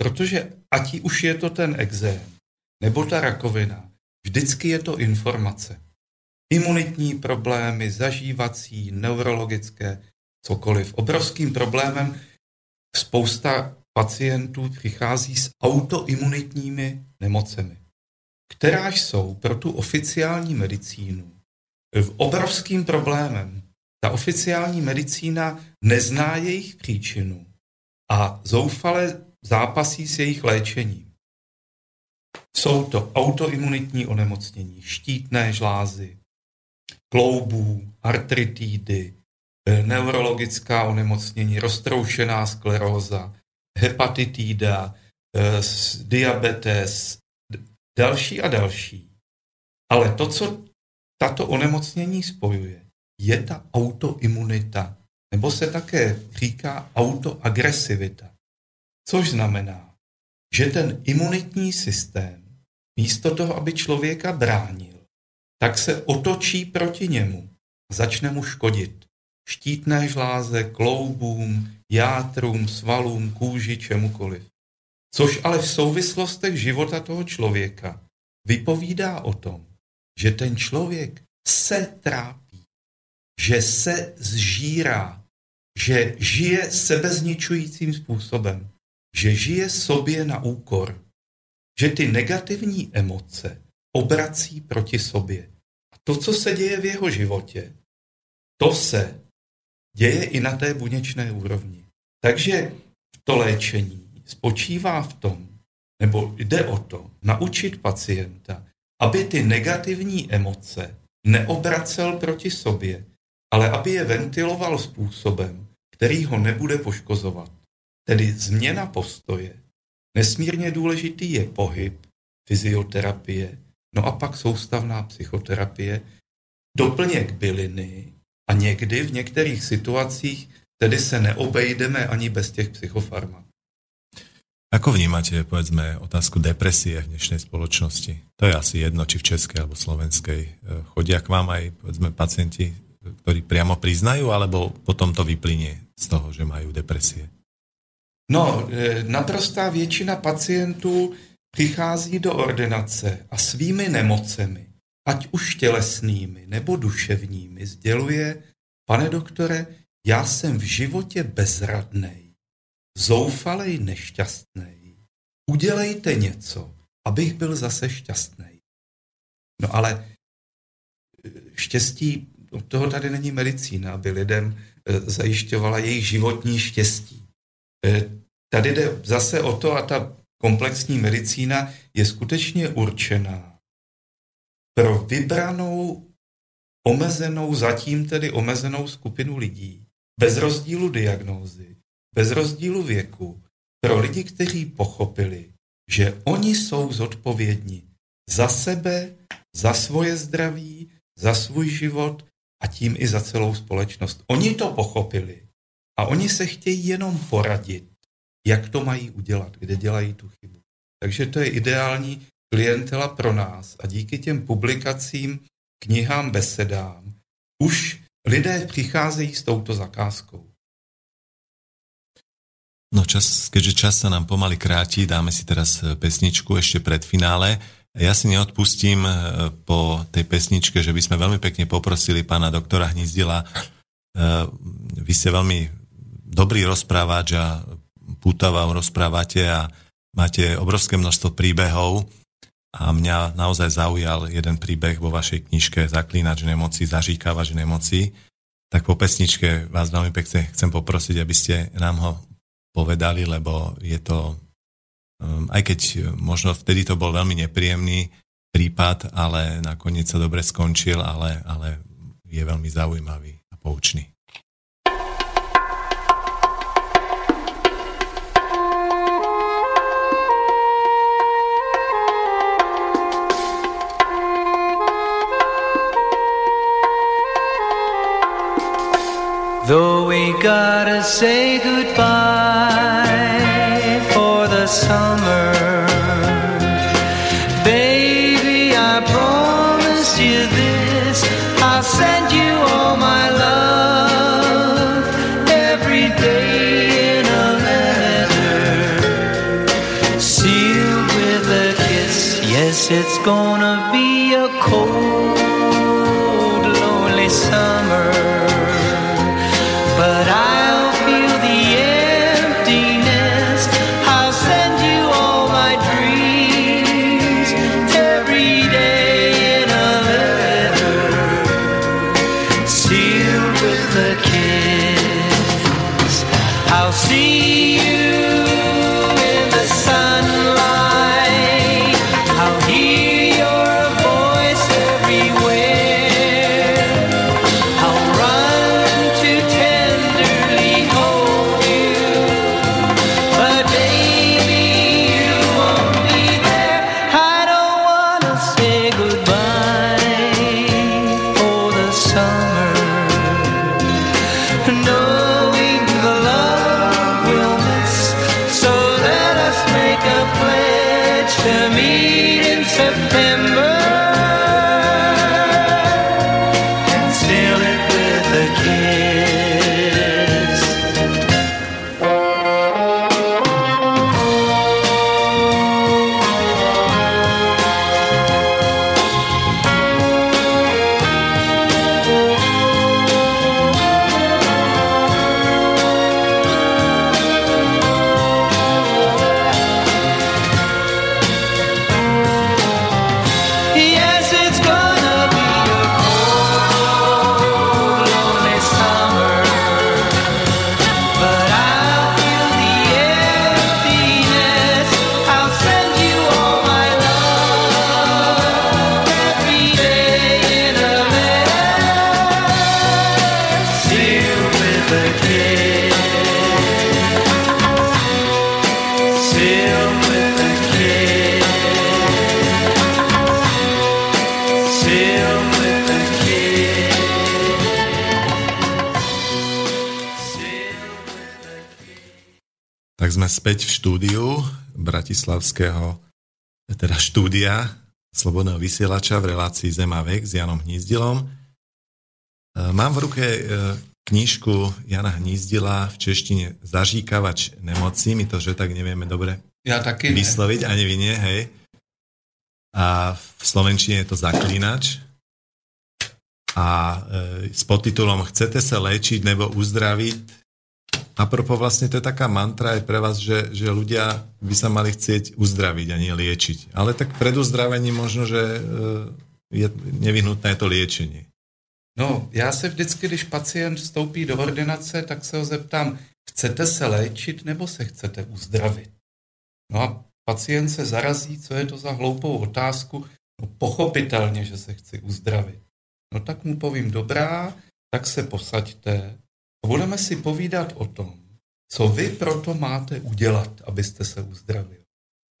Protože ať už je to ten exém nebo ta rakovina, vždycky je to informace. Imunitní problémy, zažívací, neurologické, cokoliv. Obrovským problémem spousta pacientů přichází s autoimunitními nemocemi, kteráž jsou pro tu oficiální medicínu obrovským problémem. Ta oficiální medicína nezná jejich příčinu a zoufale zápasí s jejich léčením. Jsou to autoimunitní onemocnění, štítné žlázy, kloubů, artritidy, neurologická onemocnění, roztroušená skleróza, hepatitída, eh, diabetes, další a další. Ale to, co tato onemocnění spojuje, je ta autoimunita, nebo se také říká autoagresivita. Což znamená, že ten imunitní systém místo toho, aby člověka bránil, tak se otočí proti němu a začne mu škodit. Štítné žláze, kloubům, játrům, svalům, kůži, čemukoliv. Což ale v souvislostech života toho člověka vypovídá o tom, že ten člověk se trápí, že se zžírá, že žije sebezničujícím způsobem, že žije sobě na úkor, že ty negativní emoce obrací proti sobě. A to, co se děje v jeho životě, to se děje i na té buněčné úrovni. Takže to léčení spočívá v tom, nebo jde o to, naučit pacienta, aby ty negativní emoce neobracel proti sobě, ale aby je ventiloval způsobem, který ho nebude poškozovat. Tedy změna postoje. Nesmírně důležitý je pohyb, fyzioterapie, no a pak soustavná psychoterapie, doplněk byliny a někdy v některých situacích tedy se neobejdeme ani bez těch psychofarmak. Ako vnímate, povedzme, otázku depresie v dnešnej spoločnosti? To je asi jedno, či v českej alebo slovenskej. E, chodia k vám aj, povedzme, pacienti, ktorí priamo priznajú, alebo potom to vyplynie z toho, že majú depresie? No, eh, naprostá většina pacientů přichází do ordinace a svými nemocemi, ať už tělesnými nebo duševními, sděluje, pane doktore, já jsem v životě bezradnej, zoufalej, nešťastnej. Udělejte něco, abych byl zase šťastný. No ale eh, štěstí, od toho tady není medicína, aby lidem eh, zajišťovala jejich životní štěstí. Eh, tady jde zase o to, a ta komplexní medicína je skutečně určená pro vybranou, omezenou, zatím tedy omezenou skupinu lidí, bez rozdílu diagnózy, bez rozdílu věku, pro lidi, kteří pochopili, že oni jsou zodpovědní za sebe, za svoje zdraví, za svůj život a tím i za celou společnost. Oni to pochopili a oni se chtějí jenom poradit, jak to mají udělat, kde dělají tu chybu. Takže to je ideální klientela pro nás a díky těm publikacím, knihám, besedám, už lidé přicházejí s touto zakázkou. No čas, keďže čas sa nám pomaly kráti, dáme si teraz e, pesničku ešte pred finále. Ja si neodpustím e, po tej pesničke, že by sme veľmi pekne poprosili pána doktora Hnizdila. E, vy ste veľmi dobrý rozprávač a pútava rozprávate a máte obrovské množstvo príbehov a mňa naozaj zaujal jeden príbeh vo vašej knižke Zaklínač nemoci, zažíkávač nemoci. Tak po pesničke vás veľmi pekne chcem poprosiť, aby ste nám ho povedali, lebo je to, um, aj keď možno vtedy to bol veľmi nepríjemný prípad, ale nakoniec sa dobre skončil, ale, ale je veľmi zaujímavý a poučný. Though we gotta say goodbye for the summer, Bratislavského, teda štúdia Slobodného vysielača v relácii Zem a vek s Janom Hnízdilom. E, Mám v ruke e, knižku Jana Hnízdila v češtine Zažíkavač nemocí, my to, že tak nevieme dobre Já taky ne. vysloviť, ani vy nie, hej. A v slovenčine je to Zaklínač. A e, s podtitulom Chcete sa léčiť nebo uzdraviť? A propos vlastne to je taká mantra aj pre vás, že, že ľudia by sa mali chcieť uzdraviť a nie liečiť. Ale tak pred uzdravením možno, že e, je nevyhnutné to liečenie. No, já se vždycky, když pacient vstoupí do ordinace, tak se ho zeptám, chcete se léčit nebo se chcete uzdravit? No a pacient se zarazí, co je to za hloupou otázku. No pochopitelně, že se chci uzdravit. No tak mu povím, dobrá, tak se posaďte budeme si povídat o tom, co vy proto máte udělat, abyste se uzdravil.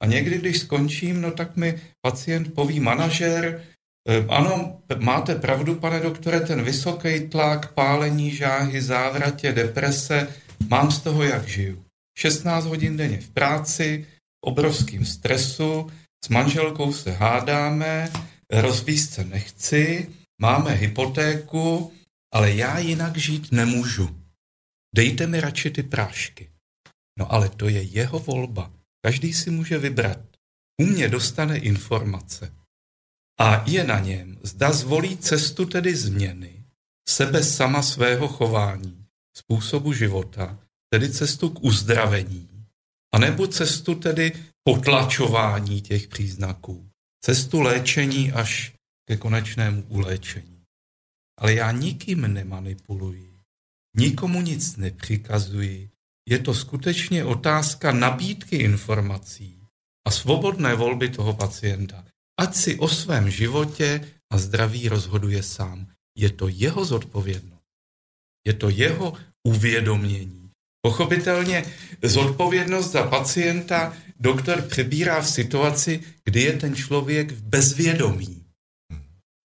A někdy, když skončím, no tak mi pacient poví manažer, eh, ano, máte pravdu, pane doktore, ten vysoký tlak, pálení žáhy, závratě, deprese, mám z toho, jak žiju. 16 hodin denně v práci, v obrovském stresu, s manželkou se hádáme, rozvíst se nechci, máme hypotéku, ale já jinak žít nemůžu. Dejte mi radši ty prášky. No ale to je jeho volba. Každý si může vybrat. U mě dostane informace. A je na něm, zda zvolí cestu tedy změny, sebe sama svého chování, způsobu života, tedy cestu k uzdravení, anebo cestu tedy potlačování těch příznaků, cestu léčení až ke konečnému uléčení. Ale já nikým nemanipuluji, nikomu nic nepřikazuji, je to skutečně otázka nabídky informací a svobodné volby toho pacienta. Ať si o svém životě a zdraví rozhoduje sám. Je to jeho zodpovědnost. Je to jeho uvědomění. Pochopitelně zodpovědnost za pacienta doktor přebírá v situaci, kdy je ten člověk v bezvědomí.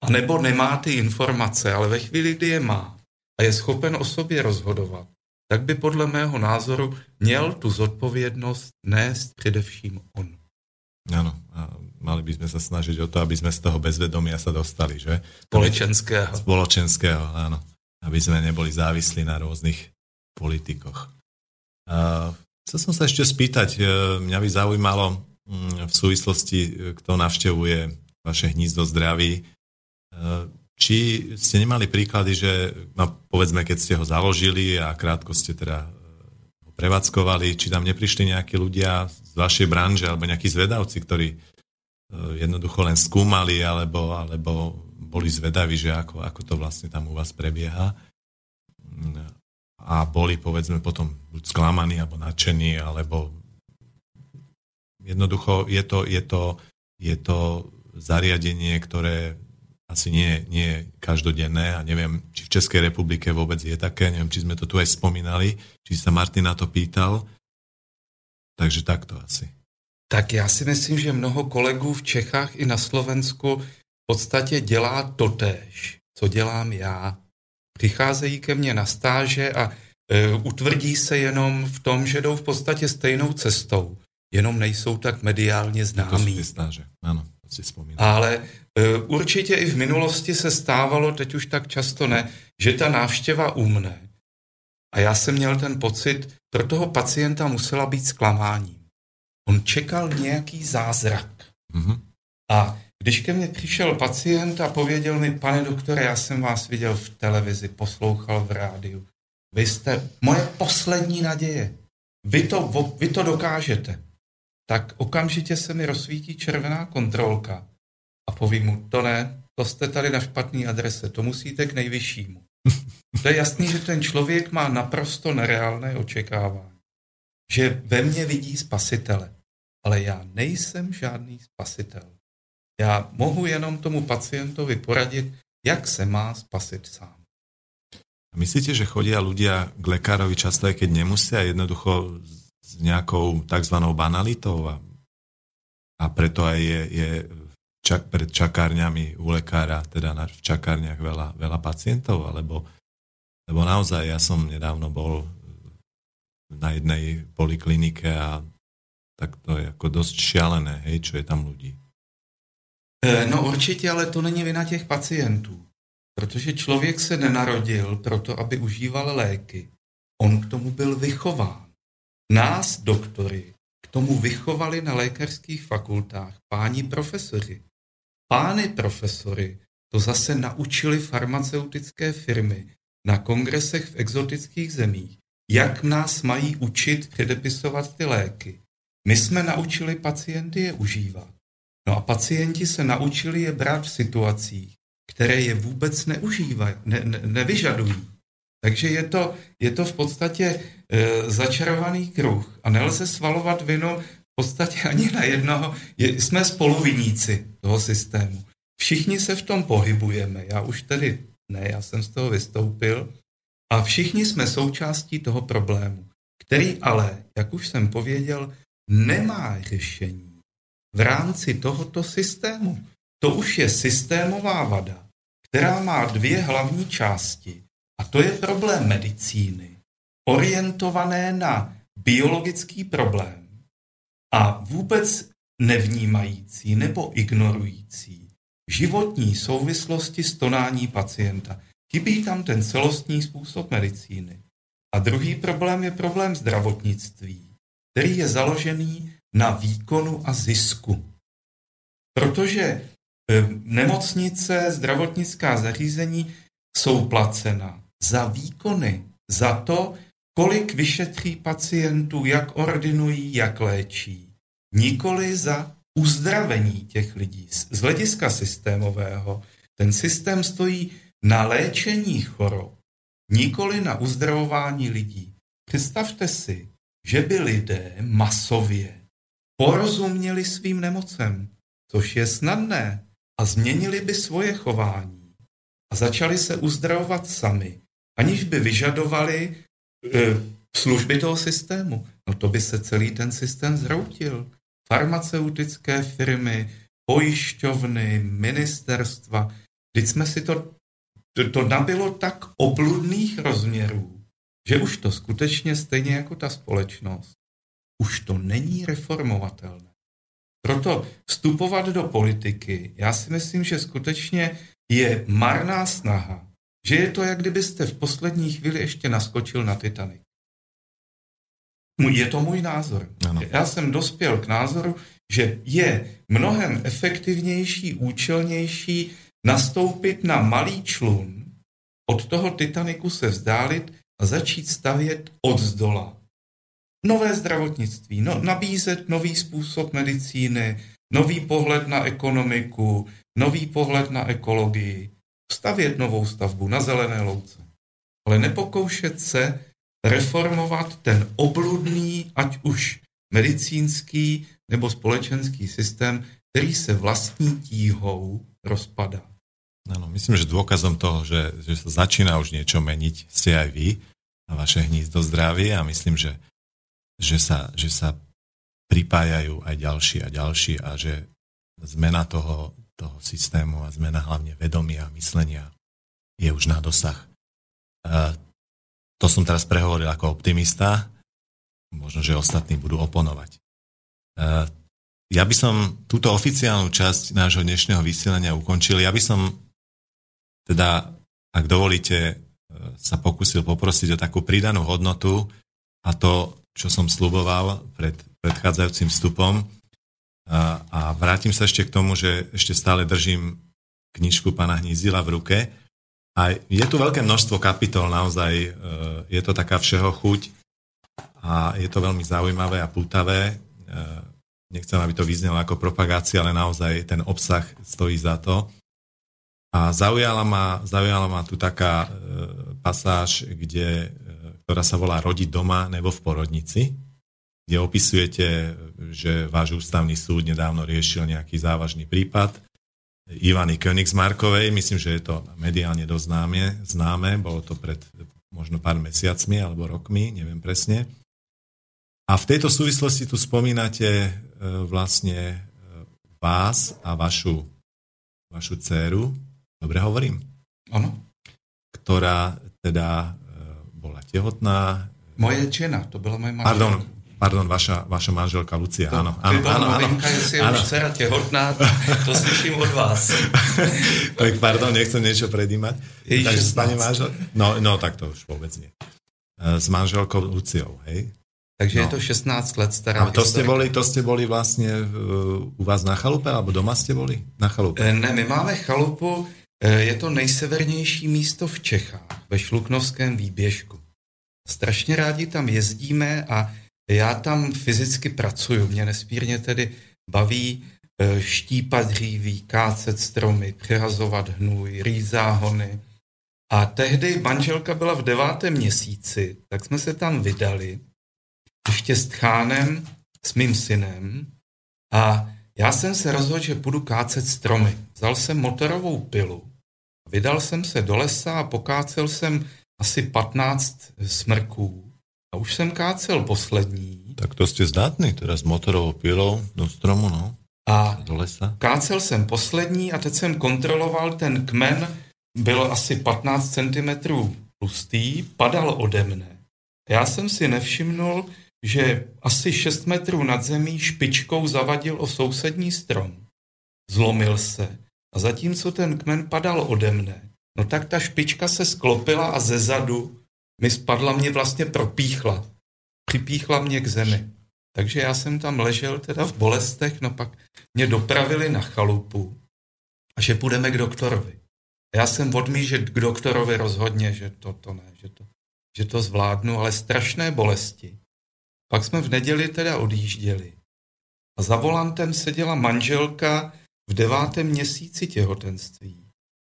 A nebo nemá ty informace, ale ve chvíli, kdy je má a je schopen o sobě rozhodovat, tak by podle mého názoru měl tu zodpovědnost nést především on. Áno, a mali by sme sa snažiť o to, aby sme z toho bezvedomia sa dostali, že? Společenského. Spoločenského, áno. Aby sme neboli závislí na rôznych politikoch. Uh, chcel som sa ešte spýtať, uh, mňa by zaujímalo um, v súvislosti, uh, kto navštevuje vaše hnízdo zdraví, či ste nemali príklady, že no, povedzme, keď ste ho založili a krátko ste teda ho prevádzkovali, či tam neprišli nejakí ľudia z vašej branže alebo nejakí zvedavci, ktorí jednoducho len skúmali alebo, alebo boli zvedaví, že ako, ako to vlastne tam u vás prebieha a boli povedzme potom buď sklamaní alebo nadšení, alebo jednoducho je to, je to, je to zariadenie, ktoré asi nie, nie je každodenné a neviem, či v Českej republike vôbec je také, neviem, či sme to tu aj spomínali, či sa Martin na to pýtal. Takže takto asi. Tak já si myslím, že mnoho kolegů v Čechách i na Slovensku v podstatě dělá totéž, co dělám já. Přicházejí ke mně na stáže a e, utvrdí se jenom v tom, že jdou v podstatě stejnou cestou, jenom nejsou tak mediálně To sú známí. tie stáže, to si spomínam. Ale e, určitě i v minulosti se stávalo, teď už tak často ne, že ta návštěva umne. A já jsem měl ten pocit, pro toho pacienta musela být zklamáním. On čekal nějaký zázrak. Mhm. A když ke mně přišel pacient a pověděl mi, pane doktore, já jsem vás viděl v televizi, poslouchal v rádiu. Vy jste moje poslední naděje. Vy to, vy to dokážete. Tak okamžitě se mi rozsvítí červená kontrolka a povím mu, to ne, to jste tady na špatné adrese, to musíte k nejvyššímu. To je jasný, že ten člověk má naprosto nereálné očekávání. Že ve mně vidí spasitele. Ale já nejsem žádný spasitel. Já mohu jenom tomu pacientovi poradit, jak se má spasit sám. Myslíte, že chodia ľudia k lekárovi často aj keď nemusia jednoducho s nejakou tzv. banalitou a, a preto aj je, je čak, pred čakárňami u lekára, teda na, v čakárniach veľa, veľa pacientov, alebo lebo naozaj ja som nedávno bol na jednej poliklinike a tak to je ako dosť šialené, hej, čo je tam ľudí. E, No určitě, ale to není vina těch pacientů. Protože člověk se nenarodil proto, aby užíval léky. On k tomu byl vychován. Nás, doktory, k tomu vychovali na lékařských fakultách páni profesoři. Pány profesory to zase naučili farmaceutické firmy na kongresech v exotických zemích, jak nás mají učit předepisovat ty léky. My jsme naučili pacienty je užívat. No a pacienti se naučili je brát v situacích, které je vůbec neužívají, ne, ne, nevyžadují. Takže je to, je to v podstatě e, začarovaný kruh a nelze svalovat vinu v podstatě ani na jednoho. Je, jsme spoluviníci toho systému. Všichni se v tom pohybujeme. Já už tedy ne, já jsem z toho vystoupil. A všichni jsme součástí toho problému, který ale, jak už jsem pověděl, nemá řešení v rámci tohoto systému. To už je systémová vada, která má dvě hlavní části. A to je problém medicíny, orientované na biologický problém a vůbec nevnímající nebo ignorující životní souvislosti stonání pacienta. Chybí tam ten celostní způsob medicíny. A druhý problém je problém zdravotnictví, který je založený na výkonu a zisku. Protože eh, nemocnice, zdravotnická zařízení jsou placena za výkony, za to, kolik vyšetří pacientů, jak ordinují, jak léčí. Nikoli za uzdravení těch lidí. Z hlediska systémového ten systém stojí na léčení chorob, nikoli na uzdravování lidí. Představte si, že by lidé masově porozuměli svým nemocem, což je snadné, a změnili by svoje chování a začali se uzdravovat sami, aniž by vyžadovali e, služby toho systému. No to by se celý ten systém zroutil. Farmaceutické firmy, pojišťovny, ministerstva, teď jsme si to, to, to nabilo tak obludných rozměrů, že už to skutečně stejně jako ta společnost, už to není reformovatelné. Proto vstupovat do politiky, já si myslím, že skutečně je marná snaha, že je to, jak kdybyste v poslední chvíli ještě naskočil na Titanic. Je to můj názor. Ano. Já jsem dospěl k názoru, že je mnohem efektivnější, účelnější nastoupit na malý člun, od toho Titaniku se vzdálit a začít stavět od zdola. Nové zdravotnictví, no, nabízet nový způsob medicíny, nový pohled na ekonomiku, nový pohled na ekologii, stavět novou stavbu na zelené louce. Ale nepokoušet se reformovat ten obludný, ať už medicínský nebo společenský systém, který se vlastní tíhou rozpadá. Áno, myslím, že dôkazom toho, že, že sa začína už niečo meniť, ste aj vy a vaše hnízdo zdravie a myslím, že, že, sa, že sa pripájajú aj ďalší a ďalší a že zmena toho, toho systému a zmena hlavne vedomia a myslenia je už na dosah. To som teraz prehovoril ako optimista, možno, že ostatní budú oponovať. Ja by som túto oficiálnu časť nášho dnešného vysielania ukončil. Ja by som teda, ak dovolíte, e, sa pokúsil poprosiť o takú pridanú hodnotu a to, čo som sluboval pred predchádzajúcim vstupom. A, vrátim sa ešte k tomu, že ešte stále držím knižku pana Hnízdila v ruke. A je tu veľké množstvo kapitol, naozaj e, je to taká všeho chuť a je to veľmi zaujímavé a pútavé. E, nechcem, aby to vyznelo ako propagácia, ale naozaj ten obsah stojí za to. A zaujala ma, zaujala ma tu taká e, pasáž, kde, ktorá sa volá Rodiť doma nebo v porodnici, kde opisujete, že váš ústavný súd nedávno riešil nejaký závažný prípad Ivany Königsmarkovej. Myslím, že je to mediálne dosť známe, známe. Bolo to pred možno pár mesiacmi alebo rokmi, neviem presne. A v tejto súvislosti tu spomínate e, vlastne e, vás a vašu, vašu dceru, Dobre hovorím? Ano. Ktorá teda e, bola tehotná. Moje žena, to byla moje manželka. Pardon, pardon, vaša, vaša manželka Lucia, áno. To áno, áno, áno. jestli je Áno. už dcera těhotná, to slyším od vás. tak pardon, nechcem niečo predímať. Takže s 16. pani manžel... No, no, tak to už vôbec nie. E, S manželkou Luciou, hej? Takže No. je to 16 let stará A to ste, historka. boli, to ste boli vlastne uh, u vás na chalupe, alebo doma ste boli? Na chalupe. Eh, Ne, my máme chalupu, je to nejsevernější místo v Čechách, ve Šluknovském výběžku. Strašně rádi tam jezdíme a já tam fyzicky pracuju. Mě nesmírně tedy baví eh, štípat dříví, kácet stromy, přehazovat hnůj, rýt záhony. A tehdy manželka byla v devátém měsíci, tak jsme se tam vydali, ještě s Tchánem, s mým synem, a já jsem se rozhodl, že budu kácet stromy. Vzal jsem motorovou pilu, vydal jsem se do lesa a pokácel jsem asi 15 smrků. A už jsem kácel poslední Tak to ste zdatní, teda s motorovou pilou do stromu, no, a do lesa. kácel jsem poslední a teď jsem kontroloval ten kmen, byl asi 15 cm tlustý, padal ode mne. Já jsem si nevšimnul, že asi 6 metrů nad zemí špičkou zavadil o sousední strom. Zlomil se a zatímco ten kmen padal ode mne, no tak ta špička se sklopila a ze zadu mi spadla, mě vlastně propíchla. Připíchla mě k zemi. Takže já jsem tam ležel teda v bolestech, no pak mě dopravili na chalupu a že půjdeme k doktorovi. Já jsem odmí, že k doktorovi rozhodně, že to, to ne, že to, že to zvládnu, ale strašné bolesti. Pak jsme v neděli teda odjížděli. A za volantem seděla manželka v devátém měsíci těhotenství.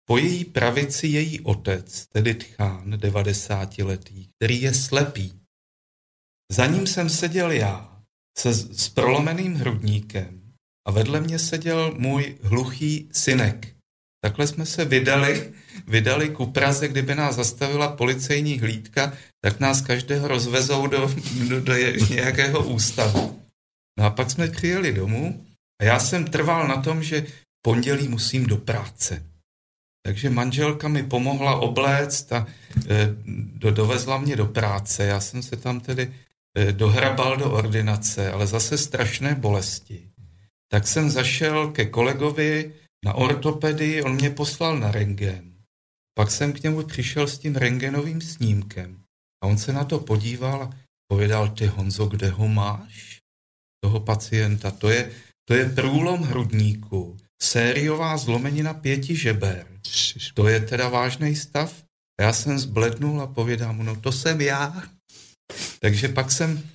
Po její pravici její otec, tedy Tchán, 90 letý, který je slepý. Za ním jsem seděl já, se, s prolomeným hrudníkem a vedle mě seděl můj hluchý synek. Takhle jsme se vydali, vydali ku Praze, kdyby nás zastavila policejní hlídka, tak nás každého rozvezou do, do, do nějakého ústavu. No a pak jsme přijeli domů a já jsem trval na tom, že pondělí musím do práce. Takže manželka mi pomohla obléct a e, do, dovezla mě do práce. Já jsem se tam tedy e, dohrabal do ordinace, ale zase strašné bolesti. Tak jsem zašel ke kolegovi na ortopedii, on mě poslal na rengen. Pak jsem k němu přišel s tím rengenovým snímkem a on se na to podíval a povedal, ty Honzo, kde ho máš? Toho pacienta. To je, to je průlom hrudníku, sériová zlomenina pěti žeber. To je teda vážný stav. Já jsem zblednul a povědám mu, no to jsem já. Takže pak jsem,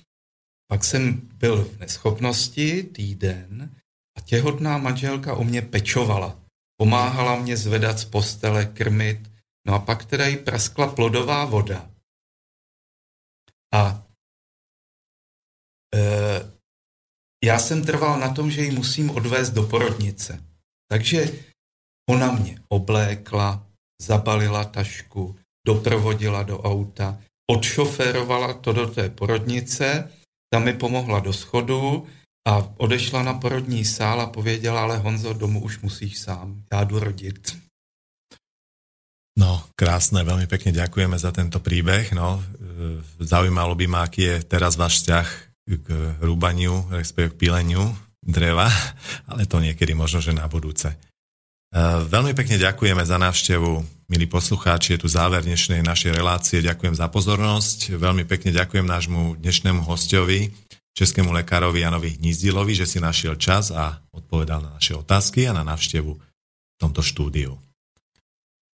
pak jsem byl v neschopnosti týden a těhotná manželka o mě pečovala. Pomáhala mě zvedat z postele, krmit, no a pak teda jí praskla plodová voda. A e, já jsem trval na tom, že ji musím odvést do porodnice. Takže ona mě oblékla, zabalila tašku, doprovodila do auta, odšoférovala to do té porodnice, tam mi pomohla do schodu a odešla na porodní sál a pověděla, ale Honzo, domů už musíš sám, já jdu rodit. No, krásne, veľmi pekne ďakujeme za tento príbeh. No, zaujímalo by ma, aký je teraz váš vzťah k rúbaniu, respektíve k píleniu dreva, ale to niekedy možno, že na budúce. E, Veľmi pekne ďakujeme za návštevu, milí poslucháči, je tu záver dnešnej našej relácie. Ďakujem za pozornosť, veľmi pekne ďakujem nášmu dnešnému hostovi, českému lekárovi Janovi Hnízdilovi, že si našiel čas a odpovedal na naše otázky a na návštevu v tomto štúdiu.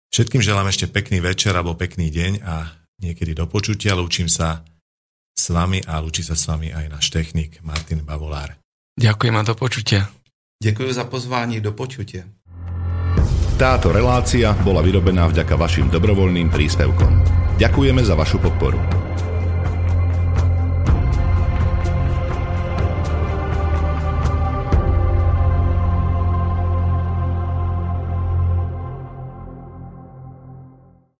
Všetkým želám ešte pekný večer alebo pekný deň a niekedy do počutia. Lúčim sa s vami a lúči sa s vami aj náš technik Martin Bavolár. Ďakujem a do počutia. Děkuji za pozvání, do počutě. Táto relácia bola vyrobená vďaka vašim dobrovoľným príspevkom. Ďakujeme za vašu podporu.